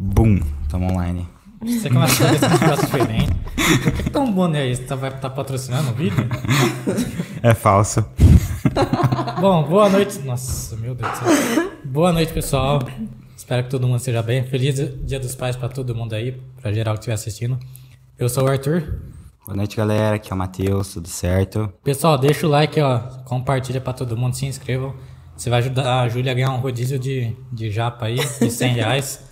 Bum, tamo online. Você começa a fazer esse negócio diferente. Por que que tão bom é isso? Tá, vai estar patrocinando o vídeo? É falso. Bom, boa noite. Nossa, meu Deus do céu. Boa noite, pessoal. Espero que todo mundo esteja bem. Feliz Dia dos Pais pra todo mundo aí, pra geral que estiver assistindo. Eu sou o Arthur. Boa noite, galera. Aqui é o Matheus, tudo certo? Pessoal, deixa o like, ó. Compartilha pra todo mundo, se inscrevam. Você vai ajudar a Júlia a ganhar um rodízio de, de japa aí, de 100 reais.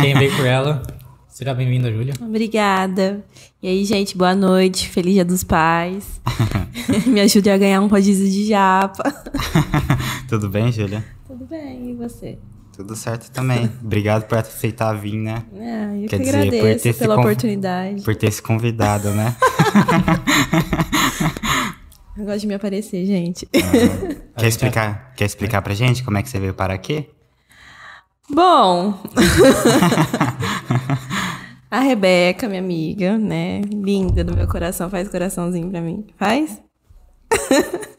Quem veio por ela. Seja bem-vinda, Júlia. Obrigada. E aí, gente, boa noite. Feliz Dia dos Pais. Me ajude a ganhar um rodízio de japa. tudo bem, Júlia? Tudo bem, e você? Tudo certo também. Obrigado por aceitar vir, né? É, eu Quer que dizer, por agradeço ter se pela conv- oportunidade. Por ter se convidado, né? Eu gosto de me aparecer, gente. quer explicar, quer explicar pra gente como é que você veio para aqui? Bom, a Rebeca, minha amiga, né? Linda do meu coração, faz coraçãozinho pra mim. Faz?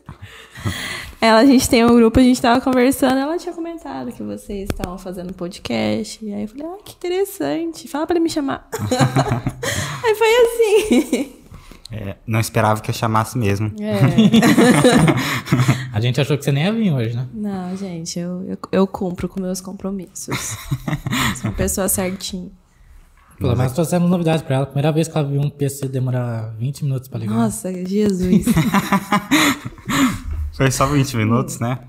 Ela, a gente tem um grupo, a gente tava conversando, ela tinha comentado que vocês estavam fazendo podcast. E aí eu falei, ah, que interessante. Fala pra ele me chamar. aí foi assim. É, não esperava que eu chamasse mesmo. É. A gente achou que você nem ia vir hoje, né? Não, gente, eu, eu, eu cumpro com meus compromissos. Sou uma pessoa certinha. Pelo menos trouxemos novidades pra ela. Primeira vez que ela viu um PC demorar 20 minutos pra ligar. Nossa, Jesus. Foi só 20 minutos, né?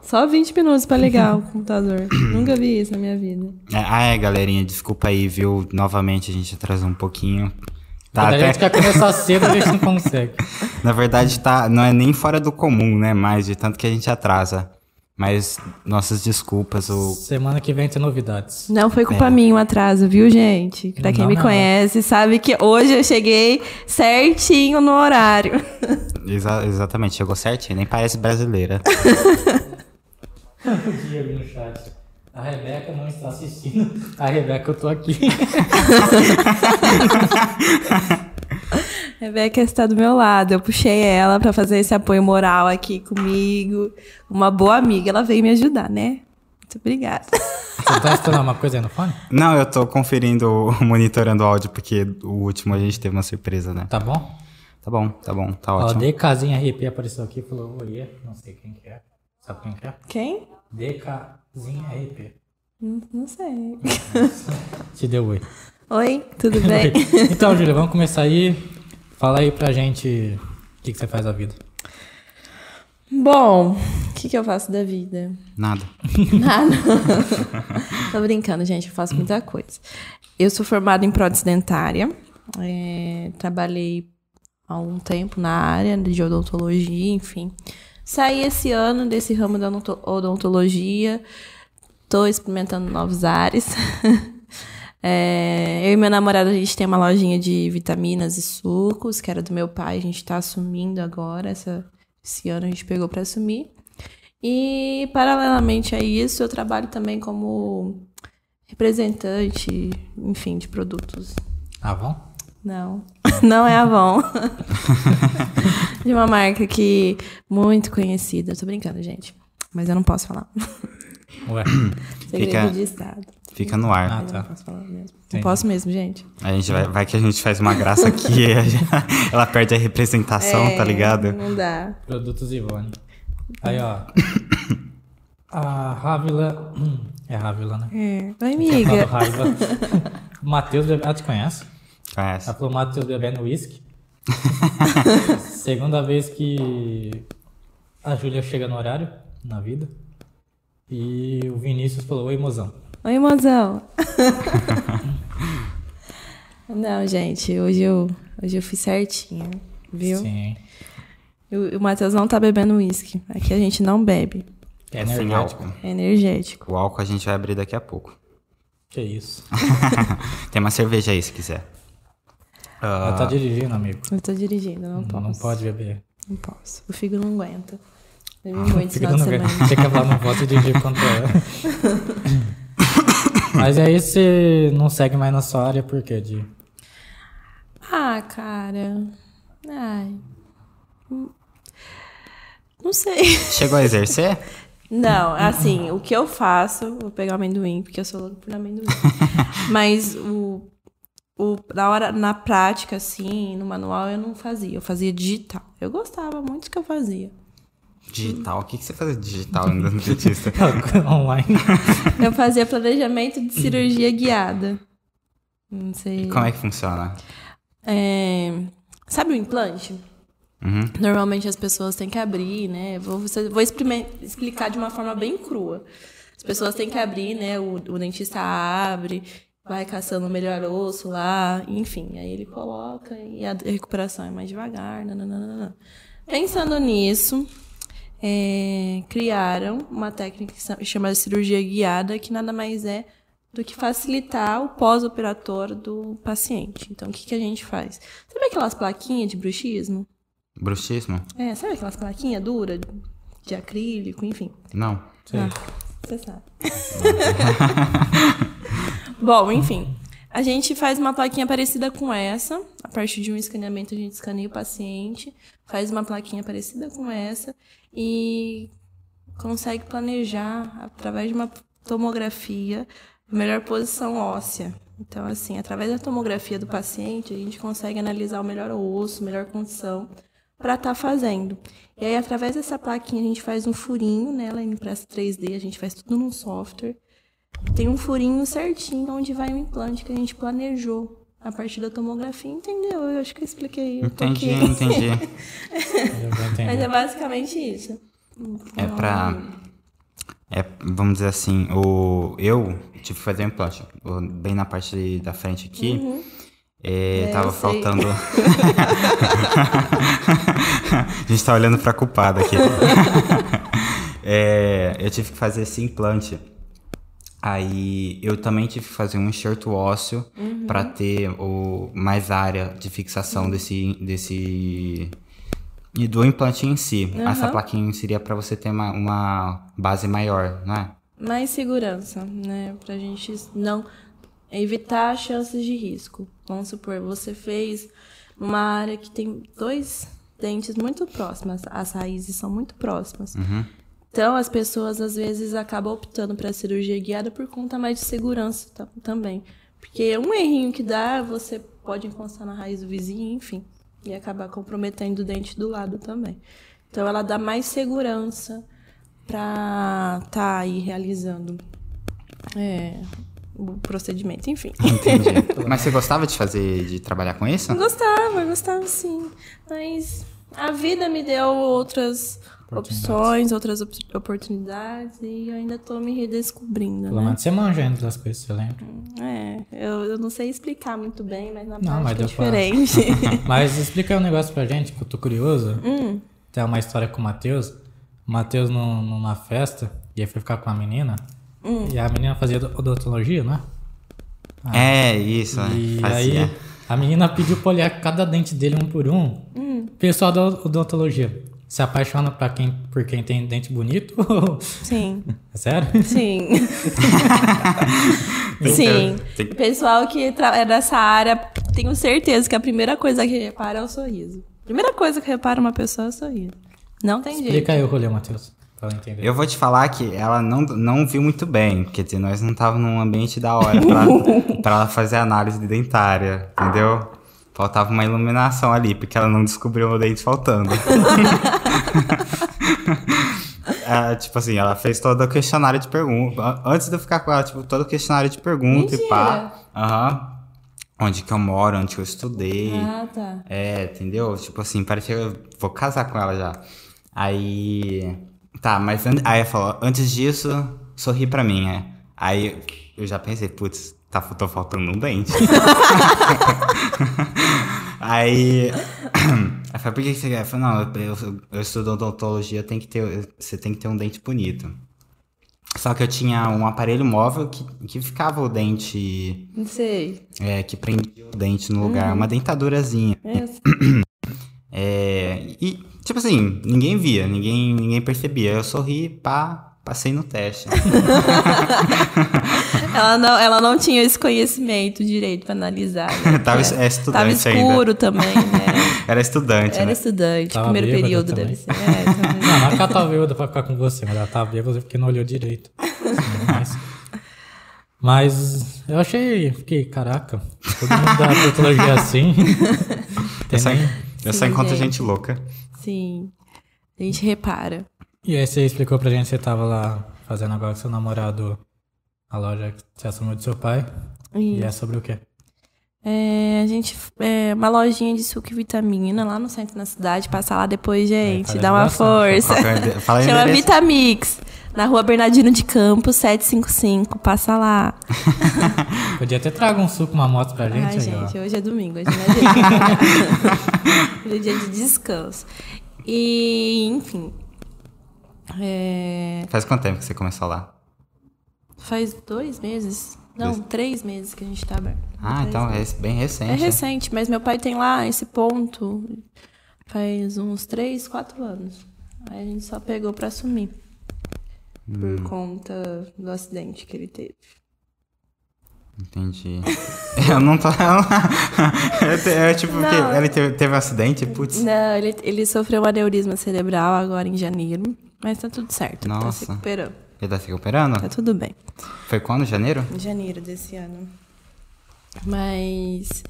Só 20 minutos pra ligar o computador. Nunca vi isso na minha vida. É, ah, é, galerinha, desculpa aí, viu? Novamente a gente atrasou um pouquinho. Tá, Quando a até- gente quer começar cedo, a gente não consegue. Na verdade, tá, não é nem fora do comum, né? Mais de tanto que a gente atrasa. Mas nossas desculpas, o. Semana que vem tem novidades. Não foi culpa É. minha o atraso, viu, gente? Pra quem Não, me não. conhece, sabe que hoje eu cheguei certinho no horário. Exa- exatamente, chegou certinho, nem parece brasileira. O dia ali no chat. A Rebeca não está assistindo. A Rebeca, eu tô aqui. Rebeca está do meu lado. Eu puxei ela pra fazer esse apoio moral aqui comigo. Uma boa amiga, ela veio me ajudar, né? Muito obrigada. Você tá estudando uma coisa aí no fone? Não, eu tô conferindo, monitorando o áudio, porque o último a gente teve uma surpresa, né? Tá bom? Tá bom, tá bom, tá Ó, ótimo. DKzinha RP apareceu aqui e falou, oi, não sei quem que é. Sabe quem que é? Quem? DKzinha RP. Hum, Não sei. Te deu oi. Oi, tudo bem? então, Júlia, vamos começar aí. Fala aí pra gente o que, que você faz da vida. Bom, o que, que eu faço da vida? Nada. Nada. Tô brincando, gente. Eu faço muita coisa. Eu sou formada em prótese dentária. É, trabalhei há um tempo na área de odontologia, enfim. Saí esse ano desse ramo da odonto- odontologia. Tô experimentando novos ares. É, eu e meu namorado, a gente tem uma lojinha de vitaminas e sucos, que era do meu pai. A gente tá assumindo agora. Essa, esse ano a gente pegou para assumir. E, paralelamente a isso, eu trabalho também como representante, enfim, de produtos. Bom? Não, não é Avon. de uma marca que muito conhecida. Tô brincando, gente. Mas eu não posso falar. Ué. Segredo Fica- de Estado. Fica no ar. Ah, Eu tá. não posso falar mesmo. Entendi. Não posso mesmo, gente. A gente vai, vai que a gente faz uma graça aqui e ela perde a representação, tá ligado? Não dá. Produtos Ivone. Aí, ó. A Rávila. hum, É Rávila, né? É. Oi, amiga. Matheus. Ah, te conhece? Conhece? Ela falou Matheus bebendo uísque. Segunda vez que a Júlia chega no horário, na vida. E o Vinícius falou, oi, mozão. Oi, mozão. Não, gente, hoje eu, hoje eu fiz certinho, viu? Sim. O, o Matheus não tá bebendo uísque. Aqui a gente não bebe. É Sem energético. É energético. O álcool a gente vai abrir daqui a pouco. Que isso. Tem uma cerveja aí se quiser. Ela tá dirigindo, amigo. Eu tô dirigindo, não posso. Não pode beber. Não posso. O fígado não aguenta. Bebi muito esse final de no semana. Você quer falar, não posso dirigir contra ela. Mas aí você não segue mais na sua área por quê, Di? Ah, cara. Ai. Não sei. Chegou a exercer? Não, assim, o que eu faço, vou pegar o amendoim, porque eu sou louco por amendoim. Mas o, o, na hora, na prática, assim, no manual, eu não fazia. Eu fazia digital. Eu gostava muito do que eu fazia. Digital? O que, que você fazia digital no dentista? Online. Eu fazia planejamento de cirurgia guiada. Não sei. Como é que funciona? É, Sabe o implante? Uhum. Normalmente as pessoas têm que abrir, né? Vou, vou explicar de uma forma bem crua. As pessoas têm que abrir, né? O, o dentista abre, vai caçando o melhor osso lá, enfim. Aí ele coloca e a recuperação é mais devagar. nananana. Pensando nisso, é, criaram uma técnica que se chama de cirurgia guiada, que nada mais é do que facilitar o pós-operatório do paciente. Então, o que, que a gente faz? Sabe aquelas plaquinhas de bruxismo? Bruxismo? É, sabe aquelas plaquinhas duras de acrílico, enfim. Não. Sei. Ah, você sabe. Bom, enfim. A gente faz uma plaquinha parecida com essa. A partir de um escaneamento, a gente escaneia o paciente, faz uma plaquinha parecida com essa e consegue planejar, através de uma tomografia, a melhor posição óssea. Então, assim, através da tomografia do paciente, a gente consegue analisar o melhor osso, melhor condição para estar fazendo. E aí, através dessa plaquinha, a gente faz um furinho nela, em impressa 3D, a gente faz tudo num software. Tem um furinho certinho onde vai o implante que a gente planejou a partir da tomografia, entendeu? Eu acho que eu expliquei um Entendi, pouquinho. entendi. Eu. Mas é basicamente isso. É pra. É, vamos dizer assim, o, eu tive que fazer um implante. Bem na parte da frente aqui. É, É, tava faltando. a gente tá olhando pra culpada aqui. É, eu tive que fazer esse implante. Aí eu também tive que fazer um enxerto ósseo Uhum. pra ter o, mais área de fixação desse, desse. E do implante em si. Essa Aham. plaquinha seria pra você ter uma, uma base maior, não é? Mais segurança, né? Pra gente não evitar chances de risco. Vamos supor, você fez uma área que tem dois dentes muito próximos, as raízes são muito próximas. Então, as pessoas às vezes acabam optando para cirurgia guiada por conta mais de segurança ta- também. Porque um errinho que dá, você pode encostar na raiz do vizinho, enfim, e acabar comprometendo o dente do lado também. Então, ela dá mais segurança para estar aí realizando é, o procedimento, enfim. Entendi. Mas você gostava de fazer, de trabalhar com isso? Gostava, gostava sim. Mas a vida me deu outras opções, outras op- oportunidades e eu ainda tô me redescobrindo, Pelo né? menos você manja ainda das coisas, você lembra? É, eu, eu não sei explicar muito bem, mas na Não, mas é diferente. Mas explica aí um negócio pra gente, que eu tô curioso. Hum. Tem uma história com o Matheus. O Matheus num- numa festa, e aí foi ficar com a menina. Hum. E a menina fazia odontologia, né? É, isso. E fazia. aí a menina pediu pra olhar cada dente dele um por um. Hum. Pessoal da odontologia. Se apaixona pra quem, por quem tem dente bonito? Sim, É sério? sim. Sim. O pessoal que é dessa área, tenho certeza que a primeira coisa que repara é o sorriso. Primeira coisa que repara uma pessoa é o sorriso. Não tem jeito. Explica aí o rolê, Matheus. Eu vou te falar que ela não, não viu muito bem. Quer dizer, nós não tava num ambiente da hora pra, pra ela fazer análise dentária, entendeu? Faltava uma iluminação ali, porque ela não descobriu o dente faltando. É, tipo assim, ela fez todo o questionário de pergunta. Antes de eu ficar com ela, tipo, todo o questionário de pergunta e pá. Aham. Onde que eu moro, onde que eu estudei. Ah, tá. É, entendeu? Tipo assim, parecia que eu vou casar com ela já. Aí. Tá, mas aí ela falou, antes disso, sorri pra mim, é. Aí eu já pensei, putz, tá, tô faltando um dente. aí. Ela falou, por que você quer? Eu falei, não, eu, eu, estudo odontologia, tem que ter, você tem que ter um dente bonito. Só que eu tinha um aparelho móvel que, que ficava o dente. Não sei. É, que prendia o dente no lugar, uma dentadurazinha. É, É, e, tipo assim, ninguém via, ninguém, ninguém percebia. Eu sorri, pá, passei no teste. ela, não, ela não tinha esse conhecimento direito pra analisar. Né? Tava É. é estudante Tava escuro também, né? Era estudante, Era né? estudante, Tava primeiro período também. deve ser. É. Não, não é que ela tava bêbada pra ficar com você, mas ela tava bêbada porque não olhou direito. Mas, mas eu achei, fiquei, caraca, todo mundo da odontologia é assim. Eu só, eu só Sim, encontro gente. gente louca. Sim. A gente repara. E aí você explicou pra gente que você tava lá fazendo agora com seu namorado a loja que você assumiu do seu pai. E é sobre o quê? É, a gente. É uma lojinha de suco e vitamina lá no centro da cidade. Passa lá depois, gente. parece dá uma força. É Fala Chama endereço. Vitamix. Na rua Bernardino de Campos, 755. Passa lá. Podia ter trago um suco, uma moto pra gente Ai, aí, gente, ó. hoje é domingo, hoje não é dia. é dia de descanso. E, enfim. é, Faz quanto tempo que você começou lá? Faz dois meses. Não, Dois. três meses que a gente tá aberto. Ah, Três então meses. é bem recente. É recente, mas meu pai tem lá esse ponto faz uns três, quatro anos. Aí a gente só pegou pra assumir. Por conta do acidente que ele teve. Entendi. Eu não tô. É, tipo, porque Não. ele teve, teve um acidente, putz. Não, ele, ele sofreu um aneurisma cerebral agora em janeiro. Mas tá tudo certo. Tá Nossa. se recuperando. Ele tá se recuperando? Tá tudo bem. Foi quando? Janeiro? Em janeiro desse ano. Mas,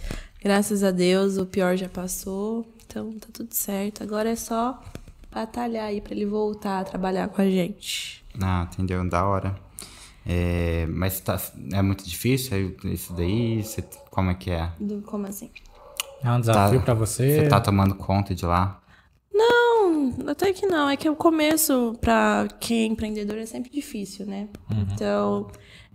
graças a Deus, o pior já passou. Então tá tudo certo. Agora é só batalhar aí pra ele voltar a trabalhar com a gente. Ah, entendeu? Da hora. É, mas tá, é muito difícil isso daí? Você- como é que é? Do- como assim? É um desafio Tá. pra você. Você tá tomando conta de lá? Não, até que não. É que o começo, pra quem é empreendedor, é sempre difícil, né? Então,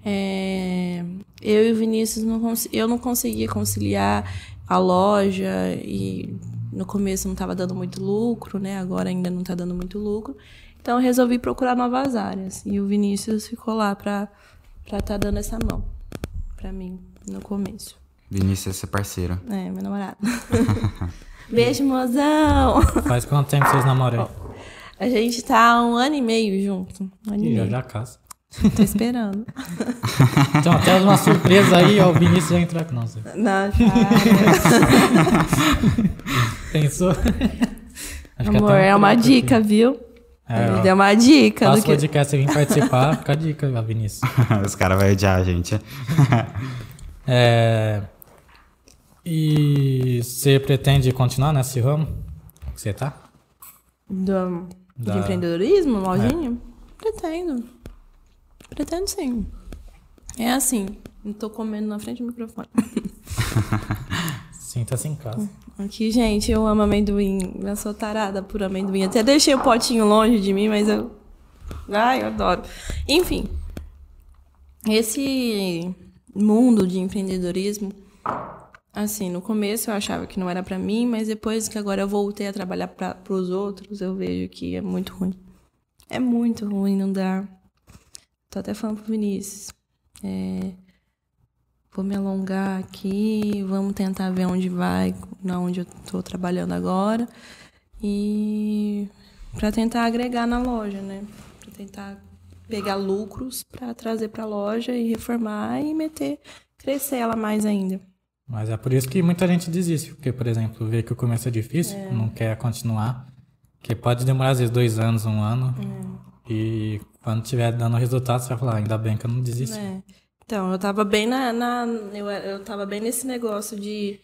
é, eu e o Vinícius, não eu não conseguia conciliar a loja e no começo não estava dando muito lucro, né? Agora ainda não está dando muito lucro. Então, eu resolvi procurar novas áreas. E o Vinícius ficou lá pra estar tá dando essa mão pra mim no começo. Vinícius é seu parceiro. É, meu namorado. Beijo, mozão! Faz quanto tempo vocês namoram? A gente tá um ano e meio junto. Um ano e já meio. já casa. Tô esperando. Então, até uma surpresa aí, ó, o Vinícius vai entrar. Não, você Não, pensou? Acho que Amor, até é uma treta dica, aqui. viu? É, Ele deu uma dica. Faça o que... podcast, vir participar, fica a dica, Vinícius. Os caras vão odiar a gente. É... E você pretende continuar nesse ramo que você tá? Do, de Da- empreendedorismo, lojinha? Pretendo. Pretendo sim. É assim. Não tô comendo na frente do microfone. Sinta-se em casa. Aqui, gente, eu amo amendoim. Eu sou tarada por amendoim. Até deixei o potinho longe de mim, mas eu. Ai, eu adoro. Enfim. Esse mundo de empreendedorismo, assim, no começo eu achava que não era pra mim, mas depois que agora eu voltei a trabalhar para os outros, eu vejo que é muito ruim. É muito ruim, não dá. Tô até falando pro Vinícius. É, vou me alongar aqui, vamos tentar ver onde vai, na onde eu tô trabalhando agora. E para tentar agregar na loja, né? Para tentar pegar lucros para trazer para a loja e reformar e meter, crescer ela mais ainda. Mas é por isso que muita gente desiste, porque, por exemplo, vê que o começo é difícil, não quer continuar, que pode demorar às vezes dois anos, um ano, e quando tiver dando resultado, você vai falar, "Ah, ainda bem que eu não desisti. É. Então, eu tava bem na. na- eu, eu tava bem nesse negócio de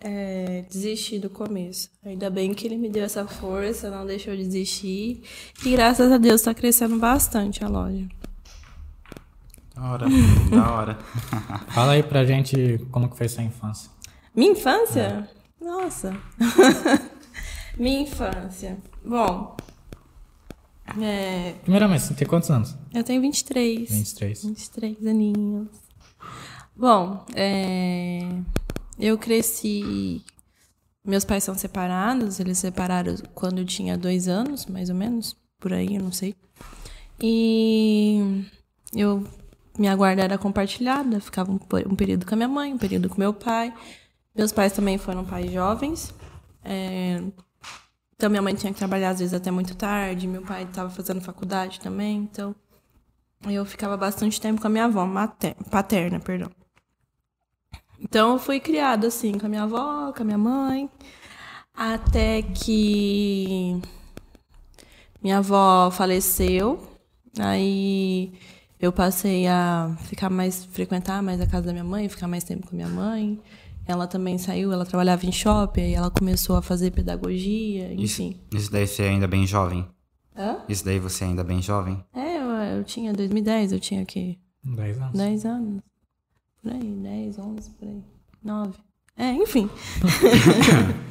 é, desistir do começo. Ainda bem que ele me deu essa força, não deixou de desistir. E graças a Deus tá crescendo bastante a loja. Da hora, da hora. Fala aí pra gente como que foi sua infância. Minha infância? Nossa. Minha infância. Bom. É, Primeiramente, você tem quantos anos? eu tenho 23. 23. 23 aninhos. Bom, é, eu cresci. Meus pais são separados, eles se separaram quando eu tinha dois anos, mais ou menos, por aí, eu não sei. E eu minha guarda era compartilhada, ficava um, um período com a minha mãe, um período com meu pai. Meus pais também foram pais jovens. É, então minha mãe tinha que trabalhar às vezes até muito tarde, meu pai estava fazendo faculdade também, então eu ficava bastante tempo com a minha avó materna, paterna, perdão. Então eu fui criada assim com a minha avó, com a minha mãe, até que minha avó faleceu. Aí eu passei a ficar mais frequentar mais a casa da minha mãe, ficar mais tempo com a minha mãe. Ela também saiu, ela trabalhava em shopping, aí ela começou a fazer pedagogia, enfim. Isso, isso daí você é ainda bem jovem? Hã? Isso daí você é ainda bem jovem? É, eu, eu tinha 2010, eu tinha aqui 10 anos. 10 anos. Por aí, 10, 11, por aí. 9. É, enfim.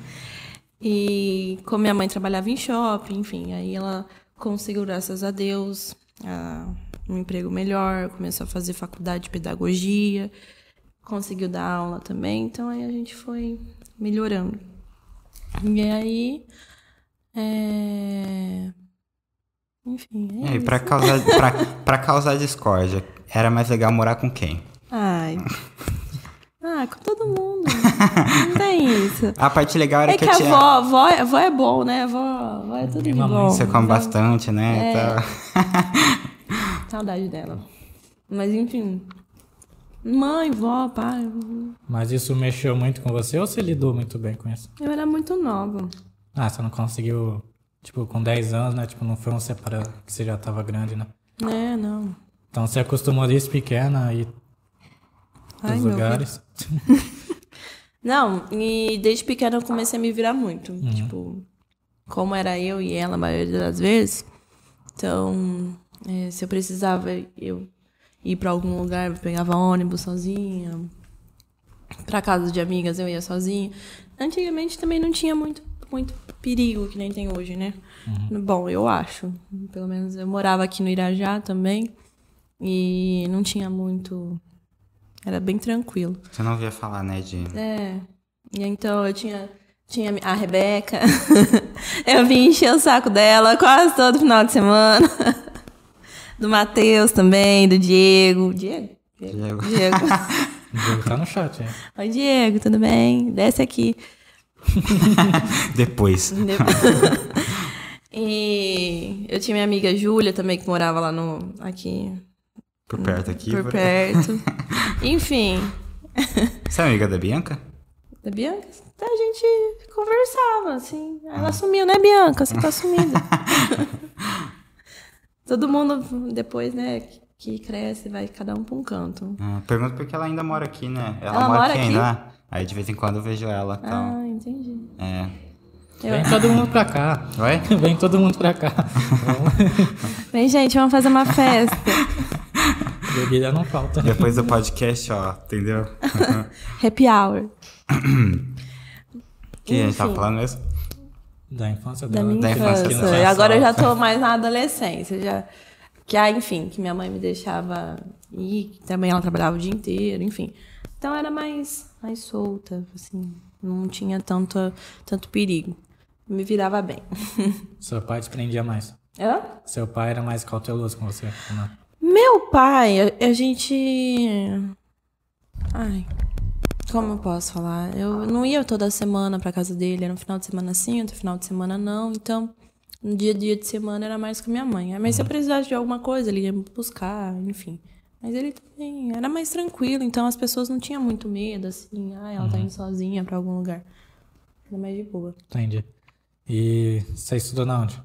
e como minha mãe trabalhava em shopping, enfim, aí ela conseguiu, graças a Deus, a- um emprego melhor, começou a fazer faculdade de pedagogia, conseguiu dar aula também, então aí a gente foi melhorando. E aí. É... Enfim, é E pra causar, pra, pra causar discórdia, era mais legal morar com quem? Ai. Ah, com todo mundo. Não tem isso. A parte legal era É que, que a tinha... avó, avó, é- avó é bom, né? Avó, avó é tudo de Minha bom. Você come Então, bastante, né? É. Então- Saudade dela. Mas enfim. Mãe, vó, pai. Mas isso mexeu muito com você ou você lidou muito bem com isso? Eu era muito nova. Ah, você não conseguiu, tipo, com 10 anos, né? Tipo, não foi um separado que você já tava grande, né? É, não. Então você acostumou desde pequena ir Ai, lugares. Não, e desde pequena eu comecei a me virar muito. Tipo, como era eu e ela a maioria das vezes. Então, é, se eu precisava eu ir pra algum lugar, eu pegava ônibus sozinha. Pra casa de amigas eu ia sozinha. Antigamente também não tinha muito, muito perigo que nem tem hoje, né? Bom, eu acho. Pelo menos eu morava aqui no Irajá também. E não tinha muito. Era bem tranquilo. Você não ouvia falar, né, de... É. E então eu tinha, tinha a Rebeca. eu vim encher o saco dela quase todo final de semana. Do Matheus também, do Diego. Diego? Diego. Diego. O Diego tá no chat, hein? Oi, Diego, tudo bem? Desce aqui. Depois. e eu tinha minha amiga Júlia também, que morava lá no. aqui. Por perto aqui. por perto. Enfim. Você é amiga da Bianca? Da Bianca, a gente conversava, assim. Ela sumiu, né, Bianca? Você tá sumida. Todo mundo, depois, né, que- cresce, vai cada um pra um canto. Ah, pergunto porque ela ainda mora aqui, né? Ela, Ela mora, mora aqui ainda. né? Aí de vez em quando eu vejo ela e tal. Ah, entendi. É. Eu- Vem todo mundo pra cá. Oi? Vem todo mundo pra cá. Vem, gente, vamos fazer uma festa. Bebida não falta. Depois do podcast, ó, entendeu? Happy hour. O que a gente tava Enfim. falando mesmo? Da infância Da dela. minha Da infância, infância. agora eu já tô mais na adolescência. Já... Que, ah, enfim, que minha mãe me deixava ir. que Também ela trabalhava o dia inteiro, enfim. Então era mais, mais solta, assim. Não tinha tanto, tanto perigo. Me virava bem. Seu pai te prendia mais. Hã? Seu pai era mais cauteloso com você. não? Meu pai, a, a gente. Ai. Como eu posso falar? Eu não ia toda semana pra casa dele, era um final de semana sim, outro final de semana não. Então, no dia a dia de semana era mais com a minha mãe. Mas se eu precisasse de alguma coisa, ele ia me buscar, enfim. Mas ele também era mais tranquilo, então as pessoas não tinham muito medo, assim, ah, ela tá indo sozinha pra algum lugar. Era mais de boa. Entendi. E você estudou na onde?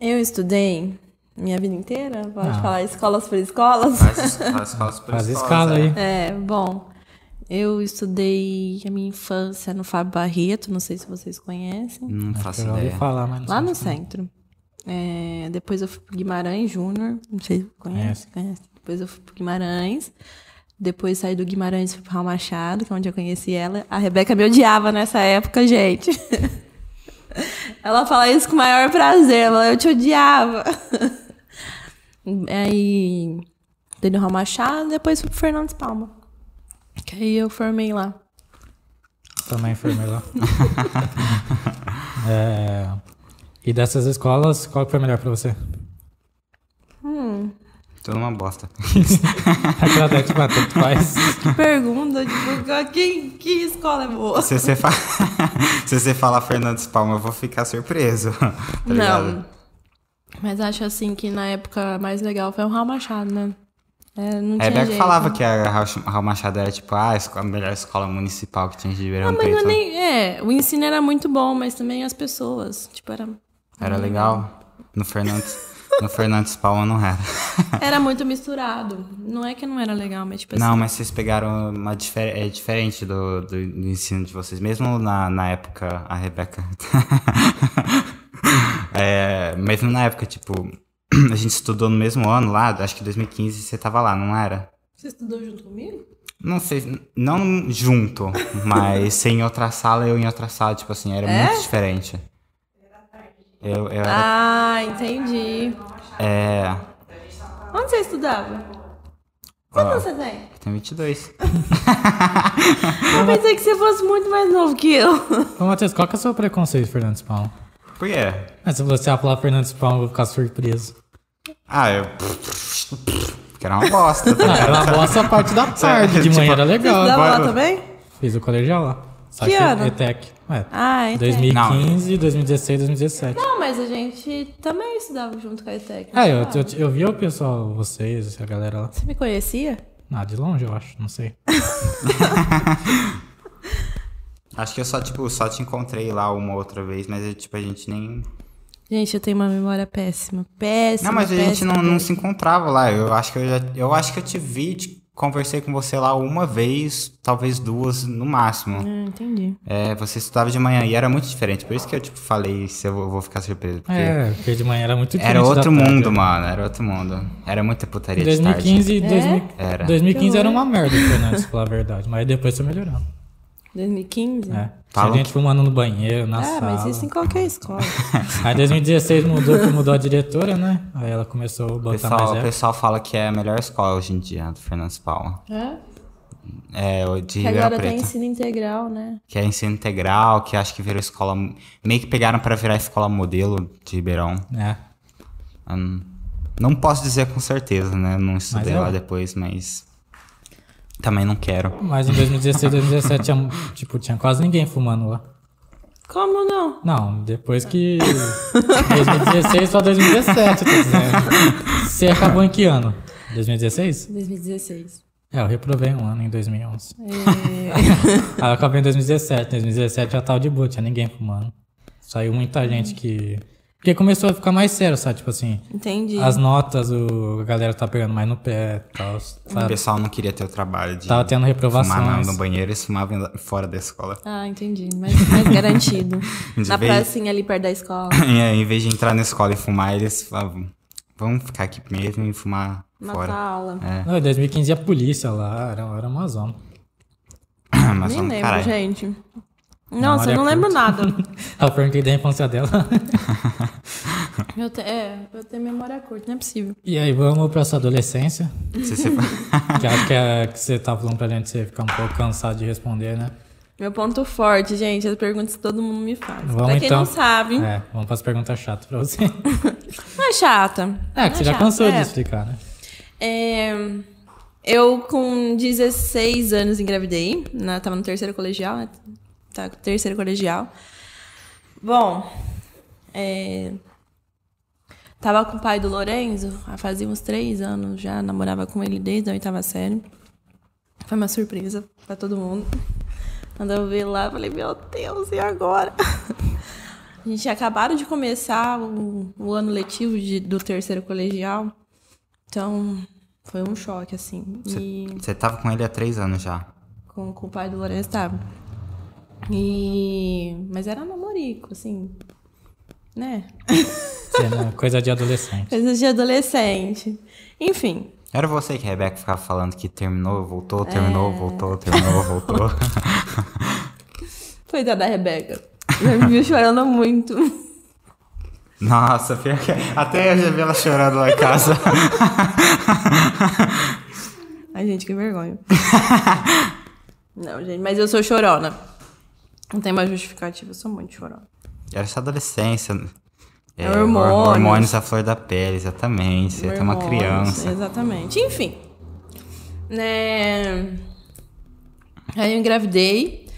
Eu estudei minha vida inteira, pode Ah. falar escolas por escolas. Faz, faz escolas por Faz escolas, escala é. aí. É, bom. Eu estudei a minha infância no Fábio Barreto, não sei se vocês conhecem. Não faço Eu ideia. falar, mas não Lá no centro. É, depois eu fui pro Guimarães Júnior. Não sei se conhece, conhece. Depois eu fui pro Guimarães. Depois saí do Guimarães e fui pro Raul Machado, que é onde eu conheci ela. A Rebeca me odiava nessa época, gente. ela fala isso com o maior prazer. Ela fala, eu te odiava. Aí, dei no Raul Machado, depois fui pro Fernandes Palma. Que aí eu formei lá. Também formei lá. É, E dessas escolas, qual que foi melhor pra você? Tudo uma bosta. Aquela da tipo, tanto faz. Que pergunta, tipo, que, que escola é boa? Se você, fa... Se você falar Fernandes Palma, eu vou ficar surpreso. tá ligado? Não. Mas acho assim que na época mais legal foi o Raul Machado, né? É, não A tinha Rebeca falava que a Raul Machado era tipo ah, a, melhor escola municipal que tinha de Ribeirão Ah, mas não Preto. é nem. É, o ensino era muito bom, mas também as pessoas. Tipo, era. Era legal. No Fernandes, no Fernandes Palma não era. Era muito misturado. Não é que não era legal, mas tipo assim. Não, mas vocês pegaram uma difer é diferente do, do, do ensino de vocês. Mesmo na, na época, a Rebeca. é, mesmo na época, tipo, a gente estudou no mesmo ano lá, acho que 2015 você tava lá, não era? Você estudou junto comigo? Não sei, não junto, mas você em outra sala, eu em outra sala, tipo assim, era É? muito diferente. Eu, eu era. Ah, entendi. É. Onde você estudava? Quantos anos você tem? Eu tenho 22. Eu pensei que você fosse muito mais novo que eu. Ô, Matheus, qual que é o seu preconceito, Fernandes Palma? Por quê? Mas se você falar Fernandes Palma, eu vou ficar surpreso. Ah, eu. Que era uma bosta, tá Ah, era uma boa a parte da tarde, de manhã era Você legal. estudava lá também? Fiz o colegial lá. Só Que ano? ETEC. Ué, Ah, é. 2015, 2016, 2017. Não, mas a gente também estudava junto com a ETEC. Ah, eu, eu, eu via o pessoal, vocês, a galera lá. Você me conhecia? Ah, de longe, eu acho, não sei. Acho que eu só, tipo, só te encontrei lá uma outra vez, mas, tipo, a gente nem... Gente, eu tenho uma memória péssima. Péssima. Não, mas a gente péssima, não, não péssima. se encontrava lá. Eu acho que eu já... Eu acho que eu te vi, te- conversei com você lá uma vez, talvez duas no máximo. Ah, entendi. É, você estudava de manhã e era muito diferente. Por isso que eu, tipo, falei se eu vou, ficar surpreso. Porque É, porque de manhã era muito diferente era da outro tarde. mundo, mano. Era outro mundo. Era muita putaria Em de tarde. 2015, e 2000 Era. 2015 Que era uma merda, Fernandes, pra falar a verdade. Mas depois foi melhorando. 2015? É. Tinha gente fumando no banheiro, na Ah, sala. mas isso em qualquer escola. Aí 2016 mudou, que mudou a diretora, né? Aí ela começou a O botar pessoal, mais o pessoal fala que é a melhor escola hoje em dia, do Fernandes Paula. é? É, o de Que agora tem Preto. ensino integral, né? Que é ensino integral, que acho que virou escola. Meio que pegaram pra virar escola modelo de Ribeirão. É. Hum, Não posso dizer com certeza, né? Não estudei Mas é. lá depois, mas. Também não quero. Mas em 2016, 2017 tinha, tipo, tinha quase ninguém fumando lá. Como não? Não, depois que. 2016 só 2017, tô dizendo. Você acabou em que ano? 2016? 2016. É, eu reprovei um ano em 2011. É, Aí eu acabei em 2017. 2017 já tava de boa, tinha ninguém fumando. Saiu muita gente que. Porque começou a ficar mais sério, sabe? Tipo assim, entendi. as notas, o... a galera tá pegando mais no pé e tal. O sabe? pessoal não queria ter o trabalho de Tava tendo reprovações. fumar no, no banheiro e fumavam fora da escola. Ah, entendi. Mais, mais garantido. Na vez- pracinha ali perto da escola. E aí, em vez de entrar na escola e fumar, eles falavam: vamos ficar aqui mesmo e fumar Matar fora. a aula. É. Não, em 2015 a polícia lá, era, era uma zona. Mas Nem lembro, caralho. gente. Nossa, Memória eu não lembro nada. Eu perguntei da infância dela. Eu te- é, eu tenho memória curta, não é possível. E aí, vamos pra sua adolescência. Você- Que acho que, é, que você tá falando pra gente você ficar um pouco cansado de responder, né? Meu ponto forte, gente, as perguntas que todo mundo me faz. Vamos pra quem então. não sabe, É, vamos pras perguntas chatas pra você. não é chata. É, Não que você já chata, cansou é. de explicar, né? É, eu, com 16 anos, engravidei. Né? Tava no terceiro colegial, né? Tá, terceiro colegial. Bom, é, tava com o pai do Lorenzo, fazia uns três anos já, namorava com ele desde a oitava série. Foi uma surpresa pra todo mundo. Quando eu vi lá, falei, meu Deus, e agora? A gente acabado de começar o, o ano letivo de- do terceiro colegial. Então, foi um choque, assim. E Você tava com ele há três anos já. com, com o pai do Lourenço tava. E... Mas era namorico, assim. Né? Coisa de adolescente. Coisas de adolescente. Enfim. Era você que a Rebeca ficava falando que terminou, voltou, terminou, voltou, terminou, voltou. Coitada da Rebeca. Já me viu chorando muito. Nossa, pior que... até eu já vi ela chorando lá em casa. Ai, gente, que vergonha. Não, gente, mas eu sou chorona. Não tem mais justificativa, eu sou muito chorona. Era essa adolescência. É hormônios. Hormônios à flor da pele, exatamente. Você tem uma Hormônios, criança. Exatamente. Enfim. Né... Aí eu engravidei.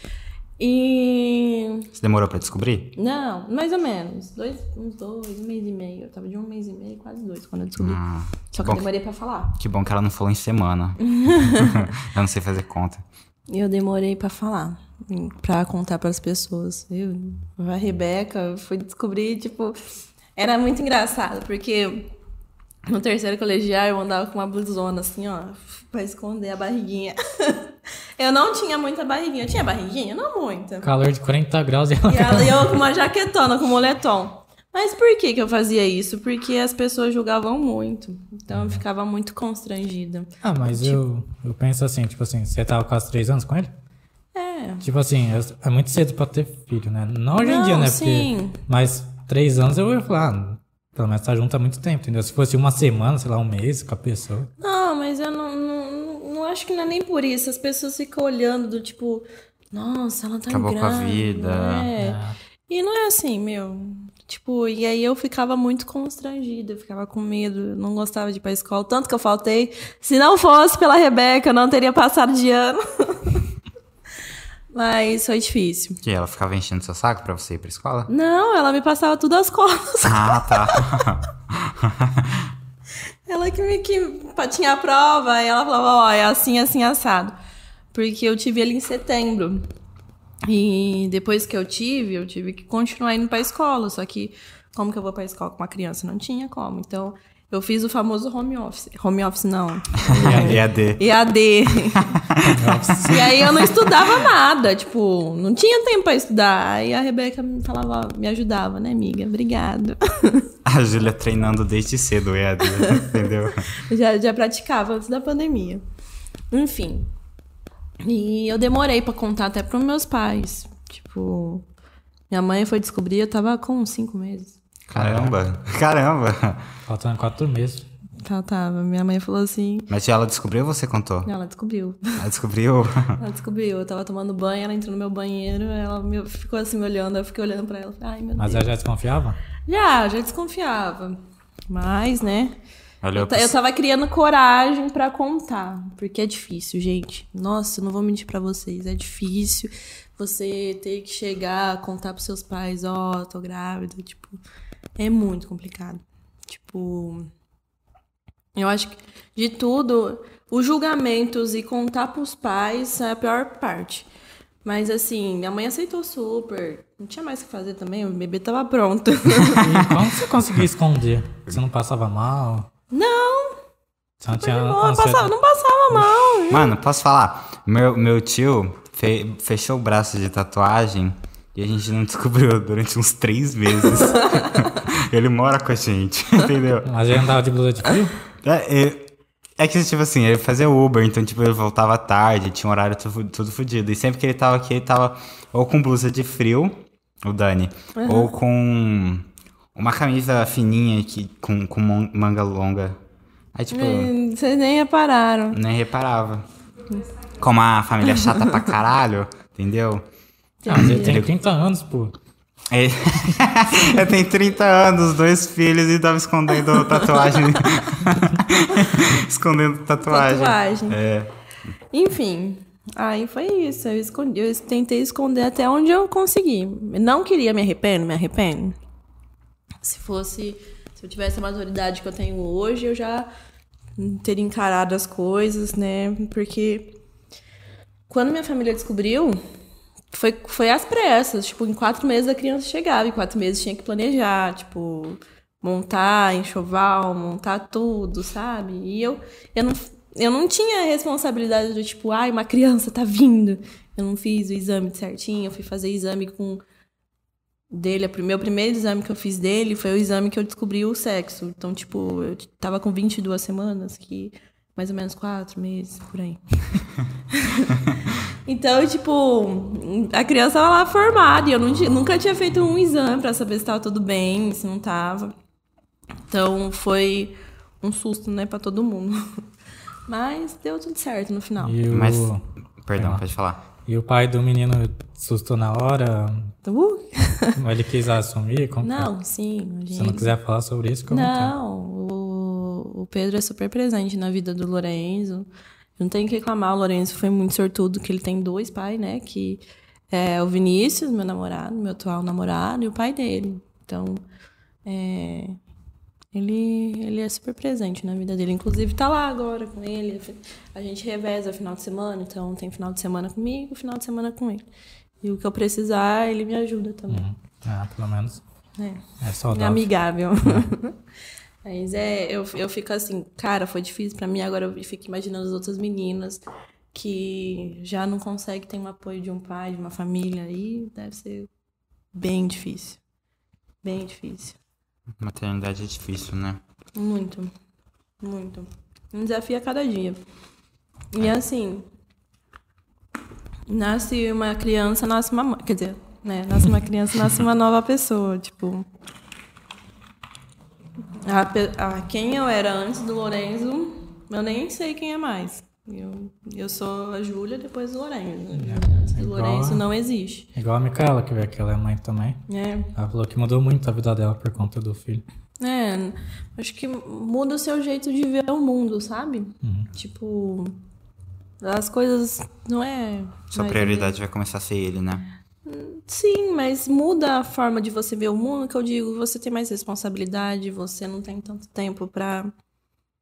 E. Você demorou pra descobrir? Não, mais ou menos. Dois, uns dois, um mês e meio. Eu tava de um mês e meio, quase dois, quando eu descobri. Ah, Só que bom eu demorei pra falar. Que bom que ela não falou em semana. eu não sei fazer conta. Eu demorei pra falar, pra contar pras pessoas. Eu, a Rebeca, fui descobrir, tipo, era muito engraçado, porque no terceiro colegial eu andava com uma blusona assim, ó, pra esconder a barriguinha. eu não tinha muita barriguinha, eu tinha barriguinha, não muita. Calor de 40 graus e ela. E ela- eu com uma jaquetona, com moletom. Mas por que que eu fazia isso? Porque as pessoas julgavam muito. Então eu ficava muito constrangida. Ah, mas eu, eu penso assim, tipo assim, você tava quase três anos com ele? É. Tipo assim, é- é muito cedo pra ter filho, né? Não hoje em Não, dia, né? sim. Mas três anos eu ia falar, ah, pelo menos tá junto há muito tempo, entendeu? Se fosse uma semana, sei lá, um mês com a pessoa. Não, mas eu não, não, não- acho que não é nem por isso. As pessoas ficam olhando do tipo, nossa, ela tá Acabou com a grávida. vida. É. Ah, E não é assim, meu. Tipo, e aí eu ficava muito constrangida, eu ficava com medo, não gostava de ir pra escola, tanto que eu faltei. Se não fosse pela Rebeca, eu não teria passado de ano. Mas foi difícil. Que ela ficava enchendo seu saco pra você ir pra escola? Não, ela me passava tudo às costas. Ah, tá. Ela que me que tinha a prova, e ela falava, ó, é assim, assim, assado. Porque eu tive ele em setembro. E depois que eu tive, eu tive que continuar indo pra escola. Só que, como que eu vou pra escola com uma criança? Não tinha como. Então, eu fiz o famoso home office. Home office, não. EAD. EAD. e aí eu não estudava nada, tipo, não tinha tempo pra estudar. Aí a Rebeca me falava, me ajudava, né, amiga? Obrigado. A Júlia treinando desde cedo o EAD, entendeu? já, já praticava antes da pandemia. Enfim. E eu demorei pra contar até pros meus pais. Tipo, minha mãe foi descobrir, eu tava com cinco meses. Caramba, caramba. faltando quatro meses. Ela tava. Minha mãe falou assim. Mas ela descobriu ou você contou? Ela descobriu. Ela descobriu? Ela descobriu. Eu tava tomando banho, ela entrou no meu banheiro, ela me- ficou assim me olhando, eu fiquei olhando pra ela. Falei, Ai, meu Mas Deus. ela já desconfiava? Já, já desconfiava. Mas, né? Olhou Eu, ta- pro... eu tava criando coragem pra contar, porque é difícil, gente. Nossa, eu não vou mentir pra vocês, é difícil você ter que chegar, contar pros seus pais, ó, tô grávida, tipo, é muito complicado. Tipo, eu acho que de tudo, os julgamentos e contar pros pais é a pior parte. Mas assim, minha mãe aceitou super. Não tinha mais o que fazer também, o bebê tava pronto. E como você conseguia esconder? Você não passava mal? Não, Você não tinha passava, não passava mal. Mano, posso falar? Meu, meu tio fe- fechou o braço de tatuagem e a gente não descobriu durante uns três meses. Ele mora com a gente, entendeu? Mas ele andava de blusa de frio? É, é- é que, tipo assim, ele fazia Uber, então, tipo, ele voltava tarde, tinha um horário tudo, tudo fodido. E sempre que ele tava aqui, ele tava ou com blusa de frio, o Dani, ou com uma camisa fininha que, com, com manga longa. Aí, tipo, Hum, Vocês nem repararam. nem reparava. Como a família é chata pra caralho, entendeu? Ah, mas ele tem 30 anos, pô. É- eu tenho 30 anos, dois filhos e tava escondendo tatuagem. escondendo tatuagem. Tatuagem. É. Enfim, aí foi isso. Eu, escondi, eu tentei esconder até onde eu consegui. Não queria me arrependo, me arrependo. Se fosse. Se eu tivesse a maturidade que eu tenho hoje, eu já teria encarado as coisas, né? Porque quando minha família descobriu, foi, foi às pressas. Tipo, em quatro meses a criança chegava, em quatro meses tinha que planejar, tipo, montar enxoval, montar tudo, sabe? E eu, eu, não, eu não tinha responsabilidade do tipo, ai, uma criança tá vindo. Eu não fiz o exame certinho, eu fui fazer exame com dele. O meu primeiro exame que eu fiz dele foi o exame que eu descobri o sexo. Então, tipo, eu tava com 22 semanas, que mais ou menos quatro meses, por aí. Então, tipo, a criança tava lá formada e eu não nunca tinha feito um exame pra saber se tava tudo bem, se não tava. Então, foi um susto, né, pra todo mundo. Mas deu tudo certo no final. E o, Mas. Perdão, pode falar. e o pai do menino assustou na hora? Uh, ele quis assumir? Como que é? não, sim. a Se gente- não quiser falar sobre isso, como Não, o, o Pedro é super presente na vida do Lorenzo. Não tem que reclamar, o Lorenzo foi muito sortudo, que ele tem dois pais, né? Que É o Vinícius, meu namorado, meu atual namorado, e o pai dele. Então, é, ele, ele é super presente na vida dele. Inclusive, tá lá agora com ele. A gente reveza final de semana, então tem final de semana comigo, final de semana com ele. E o que eu precisar, ele me ajuda também. Uhum. Ah, pelo menos. É. É saudável. É amigável. Mas é, eu, eu fico assim, cara, foi difícil pra mim. Agora eu fico imaginando as outras meninas que já não conseguem ter um apoio de um pai, de uma família. Aí deve ser bem difícil. Bem difícil. Maternidade é difícil, né? Muito. Muito. Um desafio a cada dia. E assim, nasce uma criança, nasce uma mãe. Quer dizer, né? Nasce uma criança, nasce uma nova pessoa. Tipo. A, a quem eu era antes do Lorenzo, eu nem sei quem é mais. Eu, eu sou a Júlia depois do Lorenzo. Antes do Igual Lorenzo a- não existe. Igual a Micaela, que veio aqui, ela é mãe também. É. Ela falou que mudou muito a vida dela por conta do filho. É, acho que muda o seu jeito de ver o mundo, sabe? Uhum. Tipo, as coisas não é. Sua prioridade vai começar a ser ele, né? Sim, mas muda a forma de você ver o mundo, que eu digo, você tem mais responsabilidade, você não tem tanto tempo pra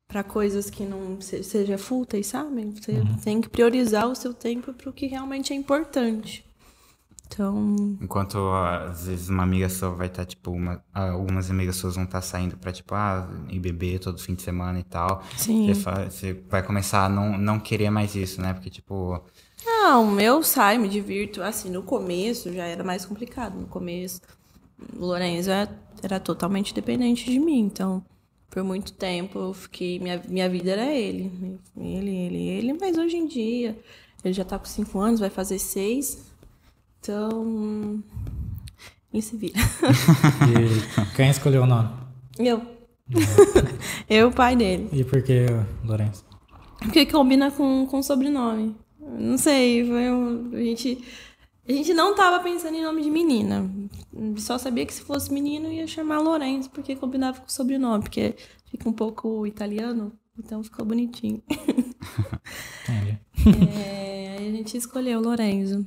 para coisas que não se- seja fúteis, sabe? Você Uhum. tem que priorizar o seu tempo pro que realmente é importante. Então, Enquanto às vezes uma amiga sua vai estar, tipo, uma, algumas amigas suas vão estar saindo pra, tipo, ah, ir beber todo fim de semana e tal. sim. Você, você vai começar a não, não querer mais isso, né? Porque, tipo, Não, eu saio, me divirto. Assim, no começo já era mais complicado. No começo, o Lourenço era, era totalmente dependente de mim. Então, por muito tempo, eu fiquei. Minha, minha vida era ele. Ele, ele, ele. Mas hoje em dia, ele já tá com cinco anos, vai fazer seis. Então. Ele se vira. E quem escolheu o nome? Eu. eu, o pai dele. E por que Lourenço? Porque combina com, com sobrenome. Não sei, foi um, a gente a gente não tava pensando em nome de menina. Só sabia que se fosse menino ia chamar Lourenço, porque combinava com o sobrenome, porque fica um pouco italiano, então ficou bonitinho. É, aí a gente escolheu Lorenzo.